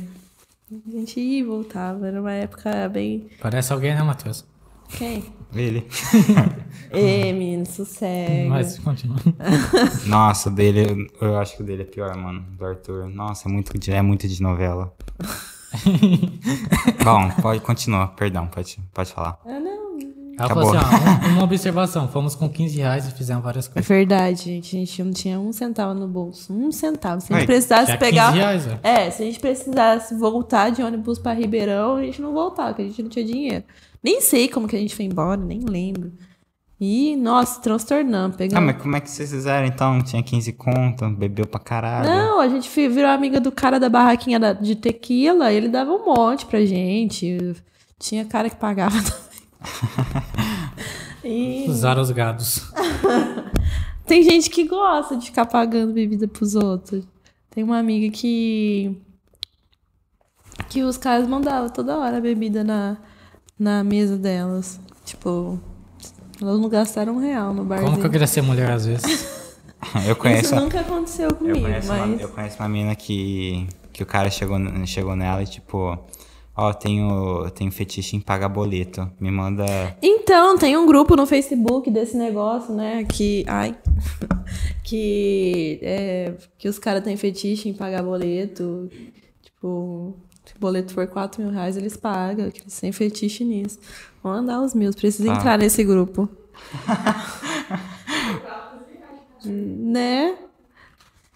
A gente ia e voltava. Era uma época bem. Parece alguém, né, Matheus? Quem? Ele. Ê, menino, sossega. Mas continua. Nossa, o dele, eu acho que o dele é pior, mano, do Arthur. Nossa, é muito de, é muito de novela. Bom, pode continuar, perdão, pode, pode falar. Ah, não. Ela Acabou. falou assim, ó, um- uma observação, fomos com 15 reais e fizemos várias É coisas. verdade, gente. A gente não tinha um centavo no bolso. Um centavo. Se a gente Ai, precisasse pegar. 15 reais, velho. É, se a gente precisasse voltar de ônibus pra Ribeirão, a gente não voltava, porque a gente não tinha dinheiro. Nem sei como que a gente foi embora, nem lembro. E, nossa, transtornamos. Ah, Pegamos. mas como é que vocês fizeram então? Tinha 15 conto, bebeu pra caralho. Não, a gente virou amiga do cara da barraquinha de tequila, ele dava um monte pra gente. Tinha cara que pagava também. e Usar os gados. tem gente que gosta de ficar pagando bebida pros outros. Tem uma amiga que. que os caras mandavam toda hora bebida na, na mesa delas. Tipo, elas não gastaram um real no barzinho. Como que eu queria ser mulher às vezes? Eu conheço, Isso nunca aconteceu eu comigo, conheço, mas. uma, eu conheço uma mina que, que o cara chegou, chegou nela e tipo, ó, tenho, tenho fetiche em pagar boleto. Me manda. Então, tem um grupo no Facebook desse negócio, né? Que. Ai. que. É, que os caras têm fetiche em pagar boleto. Tipo, o boleto for 4 mil reais, eles pagam. Que eles têm fetiche nisso. Vão andar os meus, preciso Ah. entrar nesse grupo. né?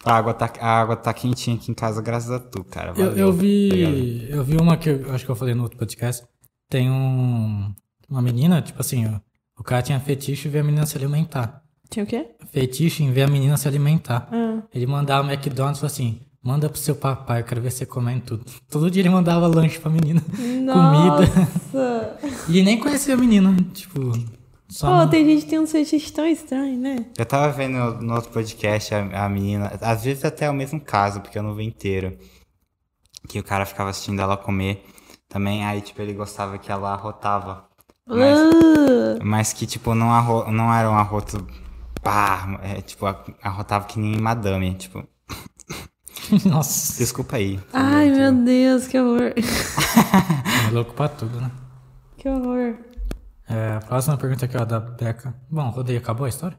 A água, tá, a água tá quentinha aqui em casa, graças a tu, cara. Eu, Valeu. eu vi. Eu vi uma que eu acho que eu falei no outro podcast. Tem um. Uma menina, tipo assim, ó, o cara tinha fetiche em ver a menina se alimentar. Tinha o quê? Fetiche em ver a menina se alimentar. Ah. Ele mandava o McDonald's e falou assim: manda pro seu papai, eu quero ver você comendo tudo. Todo dia ele mandava lanche pra menina. Comida. Nossa! E nem conhecia a menina. Tipo. Só Pô, não- tem gente que tem um fetiche tão estranho, né? Eu tava vendo no outro podcast a, a menina, às vezes até é o mesmo caso, porque eu não vi inteiro. Que o cara ficava assistindo ela comer também, aí tipo, ele gostava que ela arrotava. Mas, Ah, mas que tipo, não, arro, não era um arroto. Pá, é, tipo, arrotava que nem madame, tipo. Nossa. Desculpa aí. Ai, meu Deus, que horror. É louco pra tudo, né? Que horror. É, a próxima pergunta aqui, ó, da Beca. Bom, rodeio, acabou a história?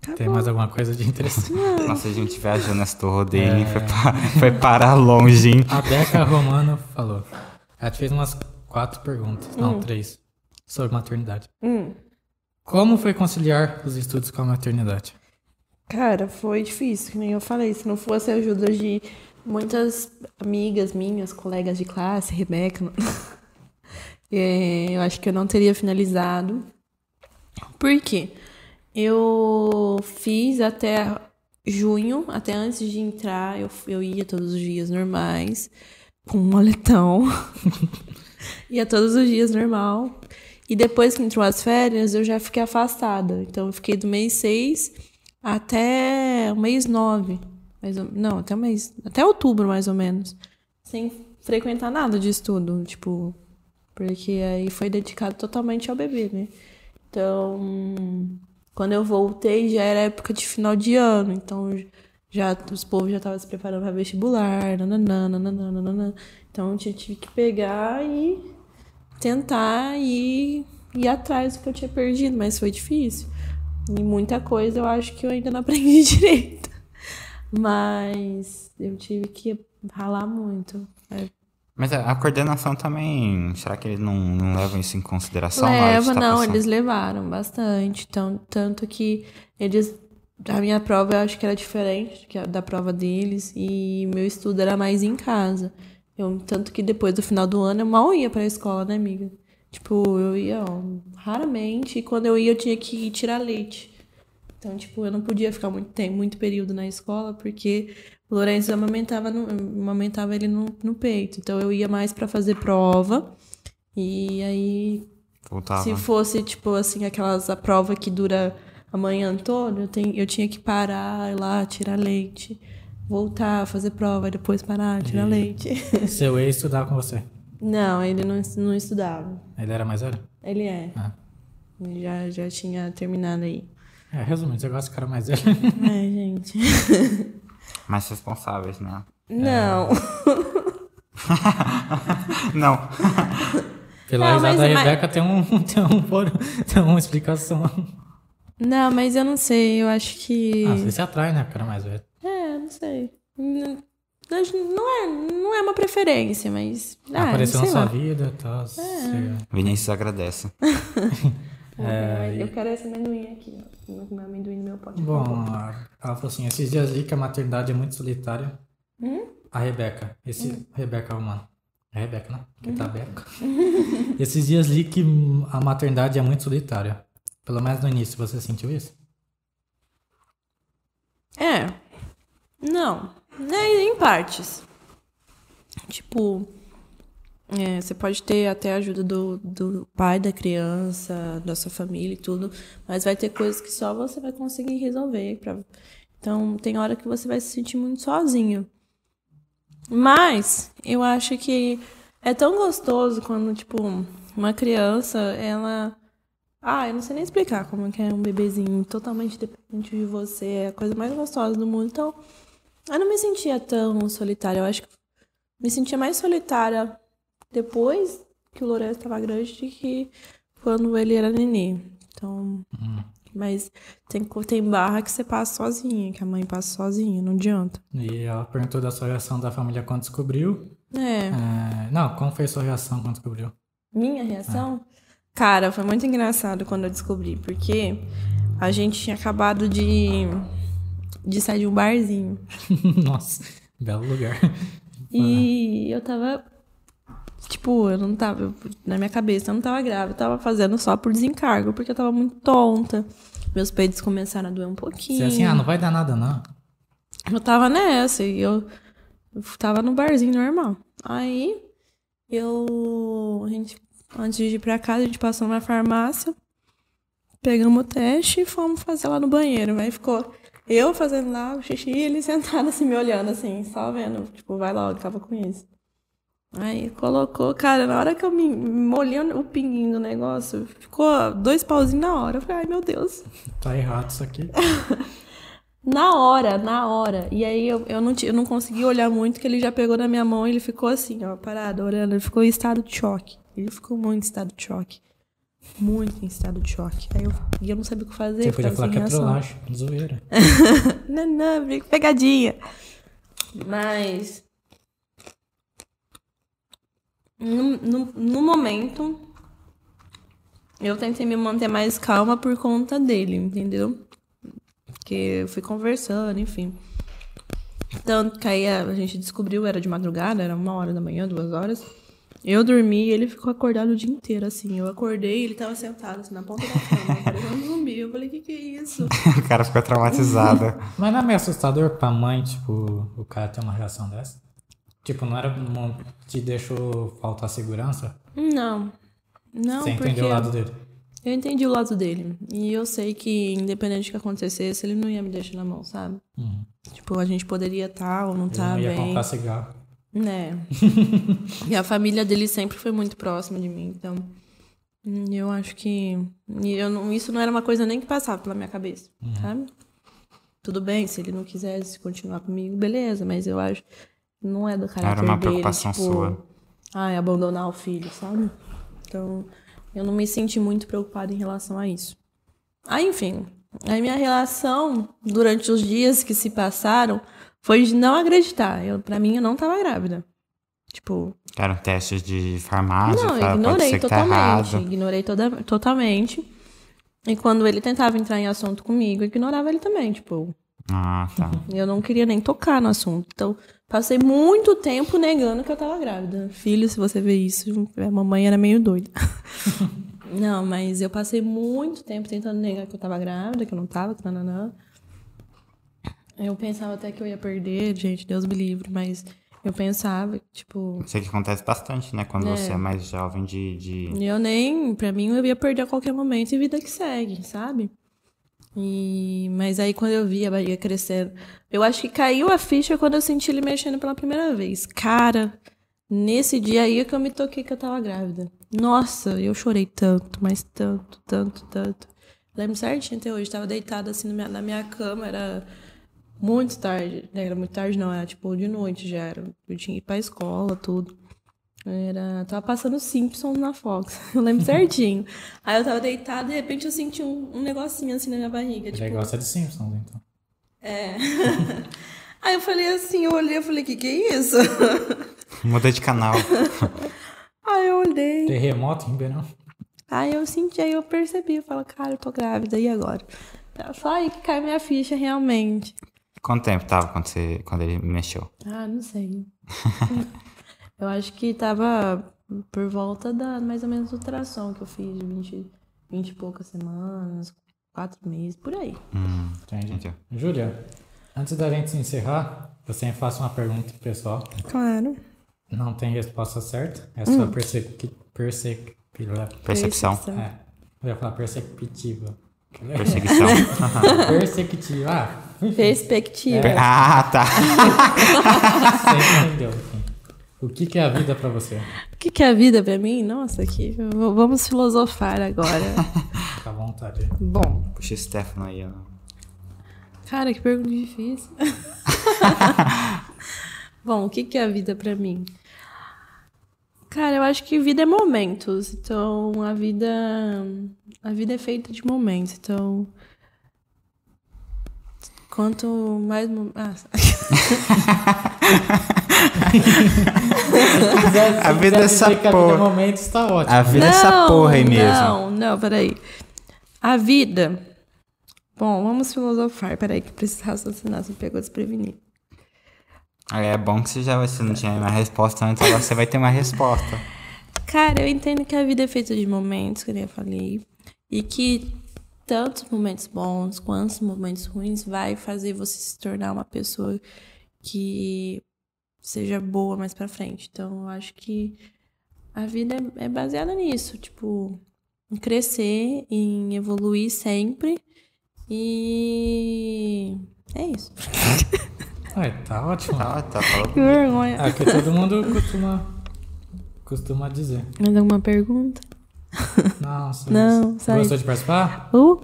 Tem Acabou. mais alguma coisa de interessante? Nossa, a gente viajou nessa rodeio, hein? Foi, pa- foi parar longe, hein? A Beca Romano falou. Ela te fez umas quatro perguntas, não, três, sobre maternidade. Hum. Como foi conciliar os estudos com a maternidade? Cara, foi difícil, que nem eu falei. Se não fosse a ajuda de muitas amigas minhas, colegas de classe, Rebeca, é, eu acho que eu não teria finalizado. Por quê? Eu fiz até junho, até antes de entrar, eu, eu ia todos os dias normais, com um moletão. ia todos os dias normal. E depois que entrou as férias, eu já fiquei afastada. Então, eu fiquei do mês 6 até o mês 9. Mais ou, não, até o mês. Até outubro, mais ou menos. Sem frequentar nada de estudo. Tipo. Porque aí foi dedicado totalmente ao bebê, né? Então. Quando eu voltei, já era época de final de ano. Então, já os povos já estavam se preparando para vestibular. Nananã, nananã, nananã. Então, eu tive que pegar e tentar ir, ir atrás do que eu tinha perdido, mas foi difícil. E muita coisa eu acho que eu ainda não aprendi direito. Mas eu tive que ralar muito. É, Mas a, a coordenação também, será que eles não, não levam isso em consideração? Leva, não, passando? eles levaram bastante. Então, tanto que eles. A minha prova eu acho que era diferente que a da prova deles. E meu estudo era mais em casa. Eu, tanto que depois do final do ano eu mal ia pra escola, né, amiga? Tipo, eu ia ó, raramente. E quando eu ia, eu tinha que tirar leite. Então, tipo, eu não podia ficar muito tempo, muito período na escola, porque o Lourenço amamentava, no, amamentava ele no, no peito. Então, eu ia mais pra fazer prova. E aí Voltava. se fosse, tipo, assim, aquelas a prova que dura a manhã toda, eu, tenho, eu tinha que parar, ir lá, tirar leite, voltar, fazer prova, e depois parar, tirar leite. Seu ex estudava com você. Não, ele não, não estudava. Ele era mais velho? Ele é. Ah. Ele já, já tinha terminado aí. É, resumindo, você gosta de cara mais velho. É, gente. Mais responsáveis, né? Não. Não. Pela Não, mas- risada da mas- Rebeca tem, um, tem, um, foro- tem uma explicação. Não, mas eu não sei, eu acho que. Ah, você se atrai, né? Cara mais velho. É, não sei. Não é, não é uma preferência, mas. Ah, Apareceu na sua vida e tal. você- Vinícius agradece. Eu quero esse amendoim aqui, ó. Meu amendoim no meu pote. Bom, a- ela falou assim, esses dias ali que a maternidade é muito solitária. Hum? A Rebeca, esse Rebeca Romano. É Rebeca, né? Que tá Beca. esses dias li que a maternidade é muito solitária. Pelo menos no início, você sentiu isso? É. Não. É em partes. Tipo, É, você pode ter até a ajuda do, do pai da criança, da sua família e tudo, mas vai ter coisas que só você vai conseguir resolver. Pra... Então, tem hora que você vai se sentir muito sozinho. Mas, eu acho que é tão gostoso quando, tipo, uma criança, ela. Ah, eu não sei nem explicar como que é um bebezinho totalmente dependente de você. É a coisa mais gostosa do mundo. Então, eu não me sentia tão solitária. Eu acho que me sentia mais solitária depois que o Lourenço estava grande do que quando ele era nenê. Então. Hum. Mas tem, tem barra que você passa sozinha, que a mãe passa sozinha, não adianta. E ela perguntou da sua reação da família quando descobriu. É. É, Não, como foi a sua reação quando descobriu? Minha reação? Cara, foi muito engraçado quando eu descobri, porque a gente tinha acabado de, de sair de um barzinho. Nossa, belo lugar. E eu tava. Tipo, eu não tava. Na minha cabeça, eu não tava grávida. Eu tava fazendo só por desencargo, porque eu tava muito tonta. Meus peitos começaram a doer um pouquinho. Você assim, ah, não vai dar nada não. Eu tava nessa e eu, eu tava no barzinho normal. Aí eu. A gente, antes de ir pra casa, a gente passou na farmácia, pegamos o teste e fomos fazer lá no banheiro. Aí ficou eu fazendo lá o xixi e ele sentado assim, me olhando assim, só vendo. Tipo, vai logo, acaba com isso. Aí colocou, cara, na hora que eu me molhei o pinguinho do negócio, ficou dois pauzinhos na hora. Eu falei, ai meu Deus. Tá errado isso aqui. Na hora, na hora. E aí eu, eu, não, eu não consegui olhar muito, que ele já pegou na minha mão e ele ficou assim, ó, parado, olhando. Ele ficou em estado de choque. Ele ficou muito em estado de choque. Muito em estado de choque. Aí eu, e eu não sabia o que fazer. Você podia falar que é trollagem, zoeira. Não, não, pegadinha. Mas. No, no, no momento, eu tentei me manter mais calma por conta dele, entendeu? Porque eu fui conversando, enfim. Tanto que aí a gente descobriu, era de madrugada, era uma hora da manhã, duas horas. Eu dormi e ele ficou acordado o dia inteiro, assim. Eu acordei e ele tava sentado, assim, na ponta da cama, parecendo um zumbi. Eu falei, que que é isso? o cara ficou traumatizado. Mas não é meio assustador pra mãe, tipo, o cara ter uma reação dessa? Tipo, não era. Não te deixou faltar segurança? Não. Não, Você porque entendeu o lado dele? eu entendi o lado dele. E eu sei que, independente do que acontecesse, ele não ia me deixar na mão, sabe? Uhum. Tipo, a gente poderia estar ou não Ele tá não ia bem. comprar cigarro. Né. e a família dele sempre foi muito próxima de mim, então. hum, Eu acho que. Eu não, isso não era uma coisa nem que passava pela minha cabeça, sabe? Tudo bem, se ele não quisesse continuar comigo, beleza, mas eu acho. Não é do caráter uma dele, preocupação tipo, sua. Ai, abandonar o filho, sabe? Então, eu não me senti muito preocupada em relação a isso. Aí, enfim, a minha relação durante os dias que se passaram foi de não acreditar. Eu, pra mim, eu não tava grávida. Tipo, Eram testes de farmácia, não, eu fala, ignorei tá totalmente. errado. ignorei toda, totalmente. E quando ele tentava entrar em assunto comigo, eu ignorava ele também, tipo, Ah, tá. eu não queria nem tocar no assunto. Então, passei muito tempo negando que eu tava grávida. Filho, se você vê isso, a mamãe era meio doida. não, mas eu passei muito tempo tentando negar que eu tava grávida, que eu não tava, que nananã. Eu pensava até que eu ia perder, gente, Deus me livre, mas eu pensava, tipo, Sei que acontece bastante, né? Quando É. você é mais jovem de. de... eu nem, pra mim, eu ia perder a qualquer momento e vida que segue, sabe? E, mas aí quando eu vi a barriga crescendo, eu acho que caiu a ficha quando eu senti ele mexendo pela primeira vez. Cara, nesse dia aí é que eu me toquei que eu tava grávida. Nossa, eu chorei tanto, mas tanto, tanto, tanto. Lembro certinho até hoje, tava deitada assim na minha, na minha cama, era muito tarde. né, Era muito tarde, não, era tipo de noite já. Era, eu tinha que ir pra escola, tudo. Era. Tava passando Simpsons na Fox. Eu lembro certinho. Aí eu tava deitada e de repente eu senti um, um negocinho assim na minha barriga. Tipo, gosta de Simpsons, então. é. Aí eu falei assim, eu olhei e falei, que que é isso? Muda de canal. Aí eu olhei. Terremoto em Ribeirão. Aí eu senti, aí eu percebi, eu falo, cara, eu tô grávida, e agora? Só aí que cai minha ficha realmente. Quanto tempo tava quando, você, quando ele mexeu? Ah, não sei. eu acho que tava por volta da mais ou menos ultrassom que eu fiz, de 20, 20 e poucas semanas, quatro meses, por aí. Hum, Entendi. entendi. Júlia, antes da gente encerrar, eu sempre faço uma pergunta pro pessoal. Claro. Não tem resposta certa. É só persec... persec... Percepção. É. Eu ia falar perceptiva. Perseguição. Perspectiva. Ah, Perspectiva. ah, tá. você entendeu. O que, que é a vida pra você? O que, que é a vida pra mim? Nossa, aqui vamos filosofar agora. Fica à vontade. Bom, Puxa o Stefano aí, ó. cara, que pergunta difícil. Bom, o que, que é a vida pra mim? Cara, eu acho que vida é momentos. Então, a vida. A vida é feita de momentos. Então. Quanto mais. Ah, A vida é essa porra. é momento está ótimo. A vida é essa porra aí mesmo. Não, não, peraí. A vida. Bom, vamos filosofar. Peraí, que eu preciso raciocinar. Você pegou desprevenido. Aí É bom que você já você não tinha uma resposta antes, agora você vai ter uma resposta. Cara, eu entendo que a vida é feita de momentos, que nem eu falei. E que tantos momentos bons quanto momentos ruins vai fazer você se tornar uma pessoa que seja boa mais pra frente. Então, eu acho que a vida é, é baseada nisso. Tipo, em crescer, em evoluir sempre. E. É isso. Ai, tá ótimo. Tá, tá falando. Que vergonha. É o que todo mundo costuma, costuma dizer. Mais alguma pergunta? Não, só Não, só Gostou de participar? Uh!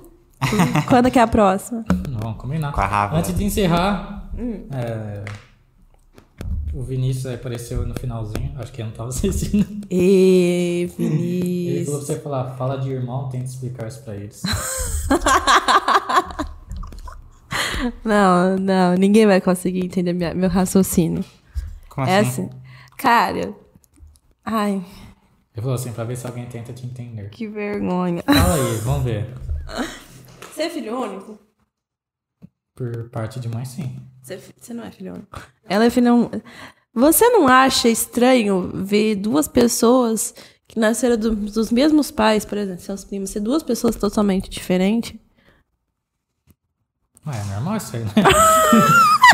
Quando que é a próxima? Vamos combinar. Com a Rafa. Antes de encerrar, Hum. é, o Vinícius apareceu no finalzinho. Acho que eu não tava assistindo. E Ele falou pra Vinícius. você falar, fala de irmão, tenta explicar isso pra eles. Não, não, ninguém vai conseguir entender minha- meu raciocínio. Como É assim? assim. Cara. Ai, Ele falou assim, pra ver se alguém tenta te entender. que vergonha. Fala aí, vamos ver. Você é filho único? Por parte de mãe, sim. Você, é você não é filho único. Ela é filha. Você não acha estranho ver duas pessoas que nasceram do- dos mesmos pais, por exemplo, seus primos, ser duas pessoas totalmente diferentes? Ué, é normal isso aí, né?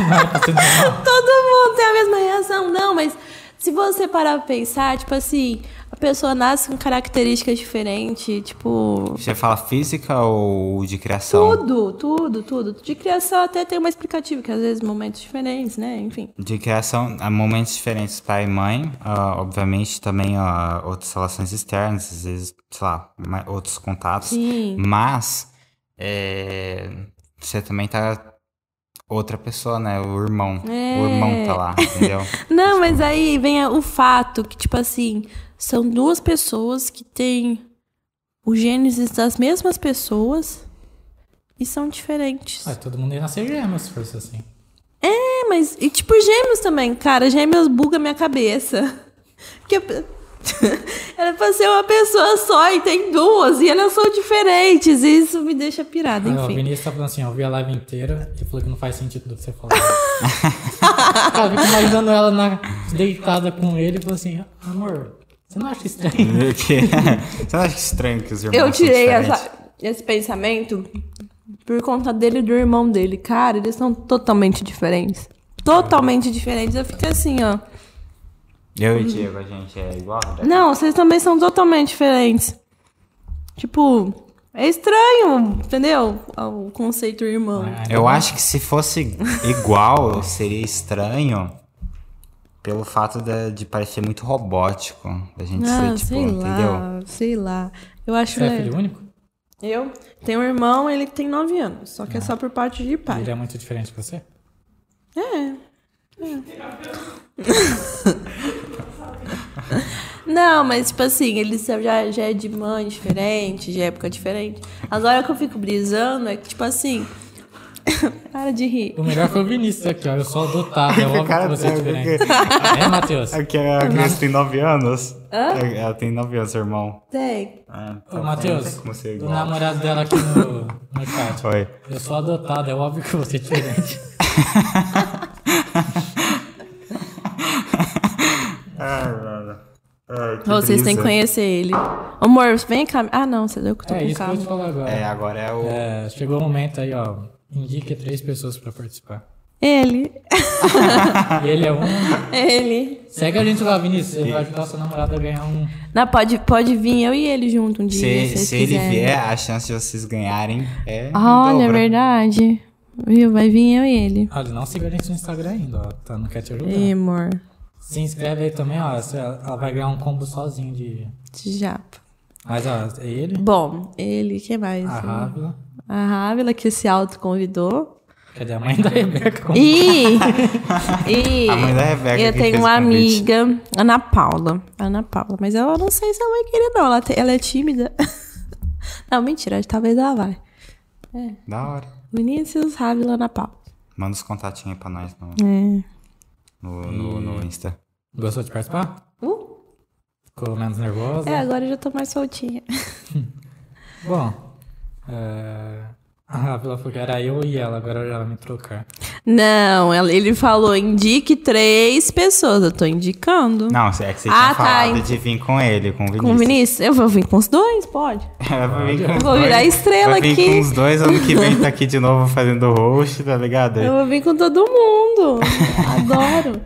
não é normal. Todo mundo tem a mesma reação, não, mas se você parar pra pensar, tipo assim, a pessoa nasce com características diferentes, tipo. Você fala física ou de criação? Tudo, tudo, tudo. De criação até tem uma explicativa, que às vezes momentos diferentes, né? Enfim. De criação, há momentos diferentes, pai e mãe. ah, obviamente também ah, outras relações externas, às vezes, sei lá, outros contatos. Sim. Mas é, você também tá outra pessoa, né? O irmão. É. O irmão tá lá, entendeu? Não, mas aí vem o fato que, tipo assim, são duas pessoas que têm o gênesis das mesmas pessoas e são diferentes. Ué, todo mundo ia nascer gêmeos, se fosse assim. É, mas. E tipo, gêmeos também, cara. Gêmeos buga minha cabeça. Porque. Era pra ser uma pessoa só e tem duas, e elas são diferentes. E isso me deixa pirada, Aí, ó, o enfim. Vinícius tá falando assim, ó, eu vi a live inteira e falou que não faz sentido do que você falou. Cara, eu fico imaginando ela na, deitada com ele e falou assim, amor, você não acha estranho? Você não acha estranho que os irmãos Eu são tirei essa- esse pensamento por conta dele e do irmão dele. Cara, eles são totalmente diferentes. Totalmente diferentes. Eu fiquei assim, ó. Eu e o Diego, a gente é igual? né? Não, vocês também são totalmente diferentes. Tipo, é estranho, entendeu? O conceito irmão. Ah, Eu acho que se fosse igual, seria estranho pelo fato de, de parecer muito robótico. Da gente Ah, ser, tipo, sei entendeu? lá, sei lá. Eu acho Você é le- filho único? Eu tenho um irmão, ele tem 9 anos, só que é só por parte de pai. Ele é muito diferente de você? É. Não, mas tipo assim, ele já, já é de mãe diferente, de época diferente. Agora que eu fico brisando é que, tipo assim. Para de rir. O melhor foi o Vinícius aqui, ó. Eu sou adotado, é óbvio cara que você é dele, diferente. É, Matheus? Aqui a criança tem 9 anos. É, Ela tem 9 anos, irmão. Tem. Ah, Ô, então Matheus, ser o namorado dela aqui no, no chat. Oi. Eu sou adotado, é óbvio que você é diferente. Ai, mano. Ai, que Vocês têm que conhecer ele. Amor, vem cá. Ah, não, você deu que eu tô É com isso que eu falar agora. É, agora é o. É, chegou o momento aí, ó. Indique três pessoas pra participar. Ele. Ele é um. Ele. Segue a gente lá, Vinícius. Você vai ajudar sua namorada a ganhar um. Não, pode, pode vir eu e ele junto um dia. Se, Se, ele vier, a chance de vocês ganharem é. Olha, é verdade. Viu? Vai vir eu e ele. Olha, não siga a gente no Instagram ainda, ó. Tá, não quer te ajudar. Ih, amor. Se inscreve aí também, ó. Ela vai ganhar um combo sozinho de. De japa. Mas, ó, é ele, Bom, ele, que mais? a Rávila. A Rávila que se autoconvidou. Cadê a mãe da Rebeca? E, e A mãe da Rebeca eu tenho uma convite. amiga, Ana Paula. Ana Paula, mas ela não sei se ela vai querer, não. Ela, te- ela é tímida. Não, mentira, talvez ela vai. Da hora. Vinícius, Rávila, Ana Paula. Manda os contatinhos aí pra nós no, É. no, no, no Insta. Gostou de participar? Uh, Ficou menos nervosa? é, agora eu já tô mais soltinha. Bom, é... a Rávila falou que era eu e ela, agora ela me trocar. Não, ela- ele falou indique três pessoas. Eu tô indicando. Não, é que você Ah, tinha tá, falado ent- de vir com ele, com o Vinícius. Com o Vinícius? Eu vou vir com os dois, pode. Eu vou vir com os Vou virar dois. estrela vai vir aqui. com os dois, ano que vem tá aqui de novo fazendo host, tá ligado? Eu vou vir com todo mundo. Adoro.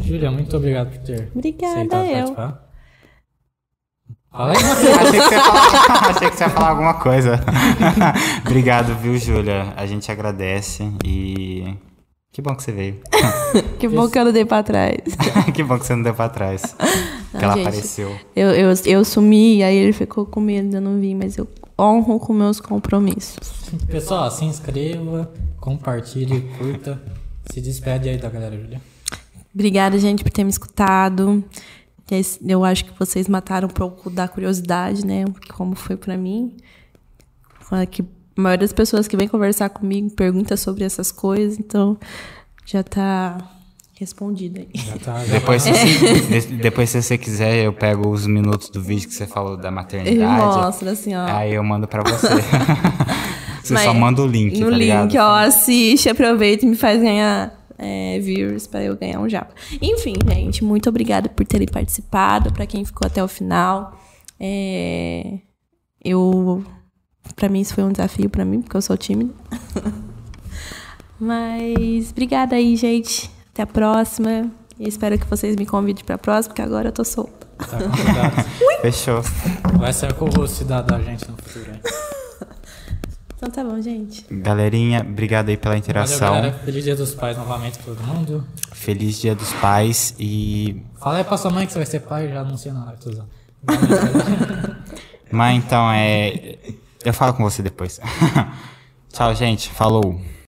Júlia, muito obrigado por ter Obrigada, aceitado eu. participar. Fala aí, Matheus. Achei que, você ia falar, achei que você ia falar alguma coisa. Obrigado, viu, Júlia? A gente agradece e. Que bom que você veio. Que bom que eu não dei pra trás. que bom que você não deu pra trás. que ela gente. apareceu. Eu, eu, eu sumi, aí ele ficou com medo de eu não vir, mas eu honro com meus compromissos. Pessoal, se inscreva, compartilhe, curta. Se despede aí da galera, Júlia. Obrigada, gente, por ter me escutado. Esse- Eu acho que vocês mataram um pouco da curiosidade, né? Como foi pra mim. Que a maioria das pessoas que vem conversar comigo pergunta sobre essas coisas, então já tá respondido aí. Já tá, já Depois, tá- se, de- depois, se você quiser, eu pego os minutos do vídeo que você falou da maternidade. mostra assim, ó. Aí eu mando pra você. você Mas só manda o link, No tá ligado? link, ó, assiste, aproveita e me faz ganhar é, viewers pra eu ganhar um japa. Enfim, gente, muito obrigada por terem participado, pra quem ficou até o final. É, eu, pra mim isso foi um desafio pra mim, porque eu sou tímida. Mas obrigada aí, gente. Até a próxima. E espero que vocês me convidem pra próxima, porque agora eu tô solta. tá convidado. Fechou. Vai ser com o host da, da gente no futuro. Hein? Então tá bom, gente. Galerinha, obrigado aí pela Valeu, interação. galera. Feliz Dia dos Pais novamente pra todo mundo. Feliz Dia dos Pais e. Fala aí pra sua mãe que você vai ser pai, já anuncia na live, usando. Mas então é. Eu falo com você depois. Tchau, gente. Falou.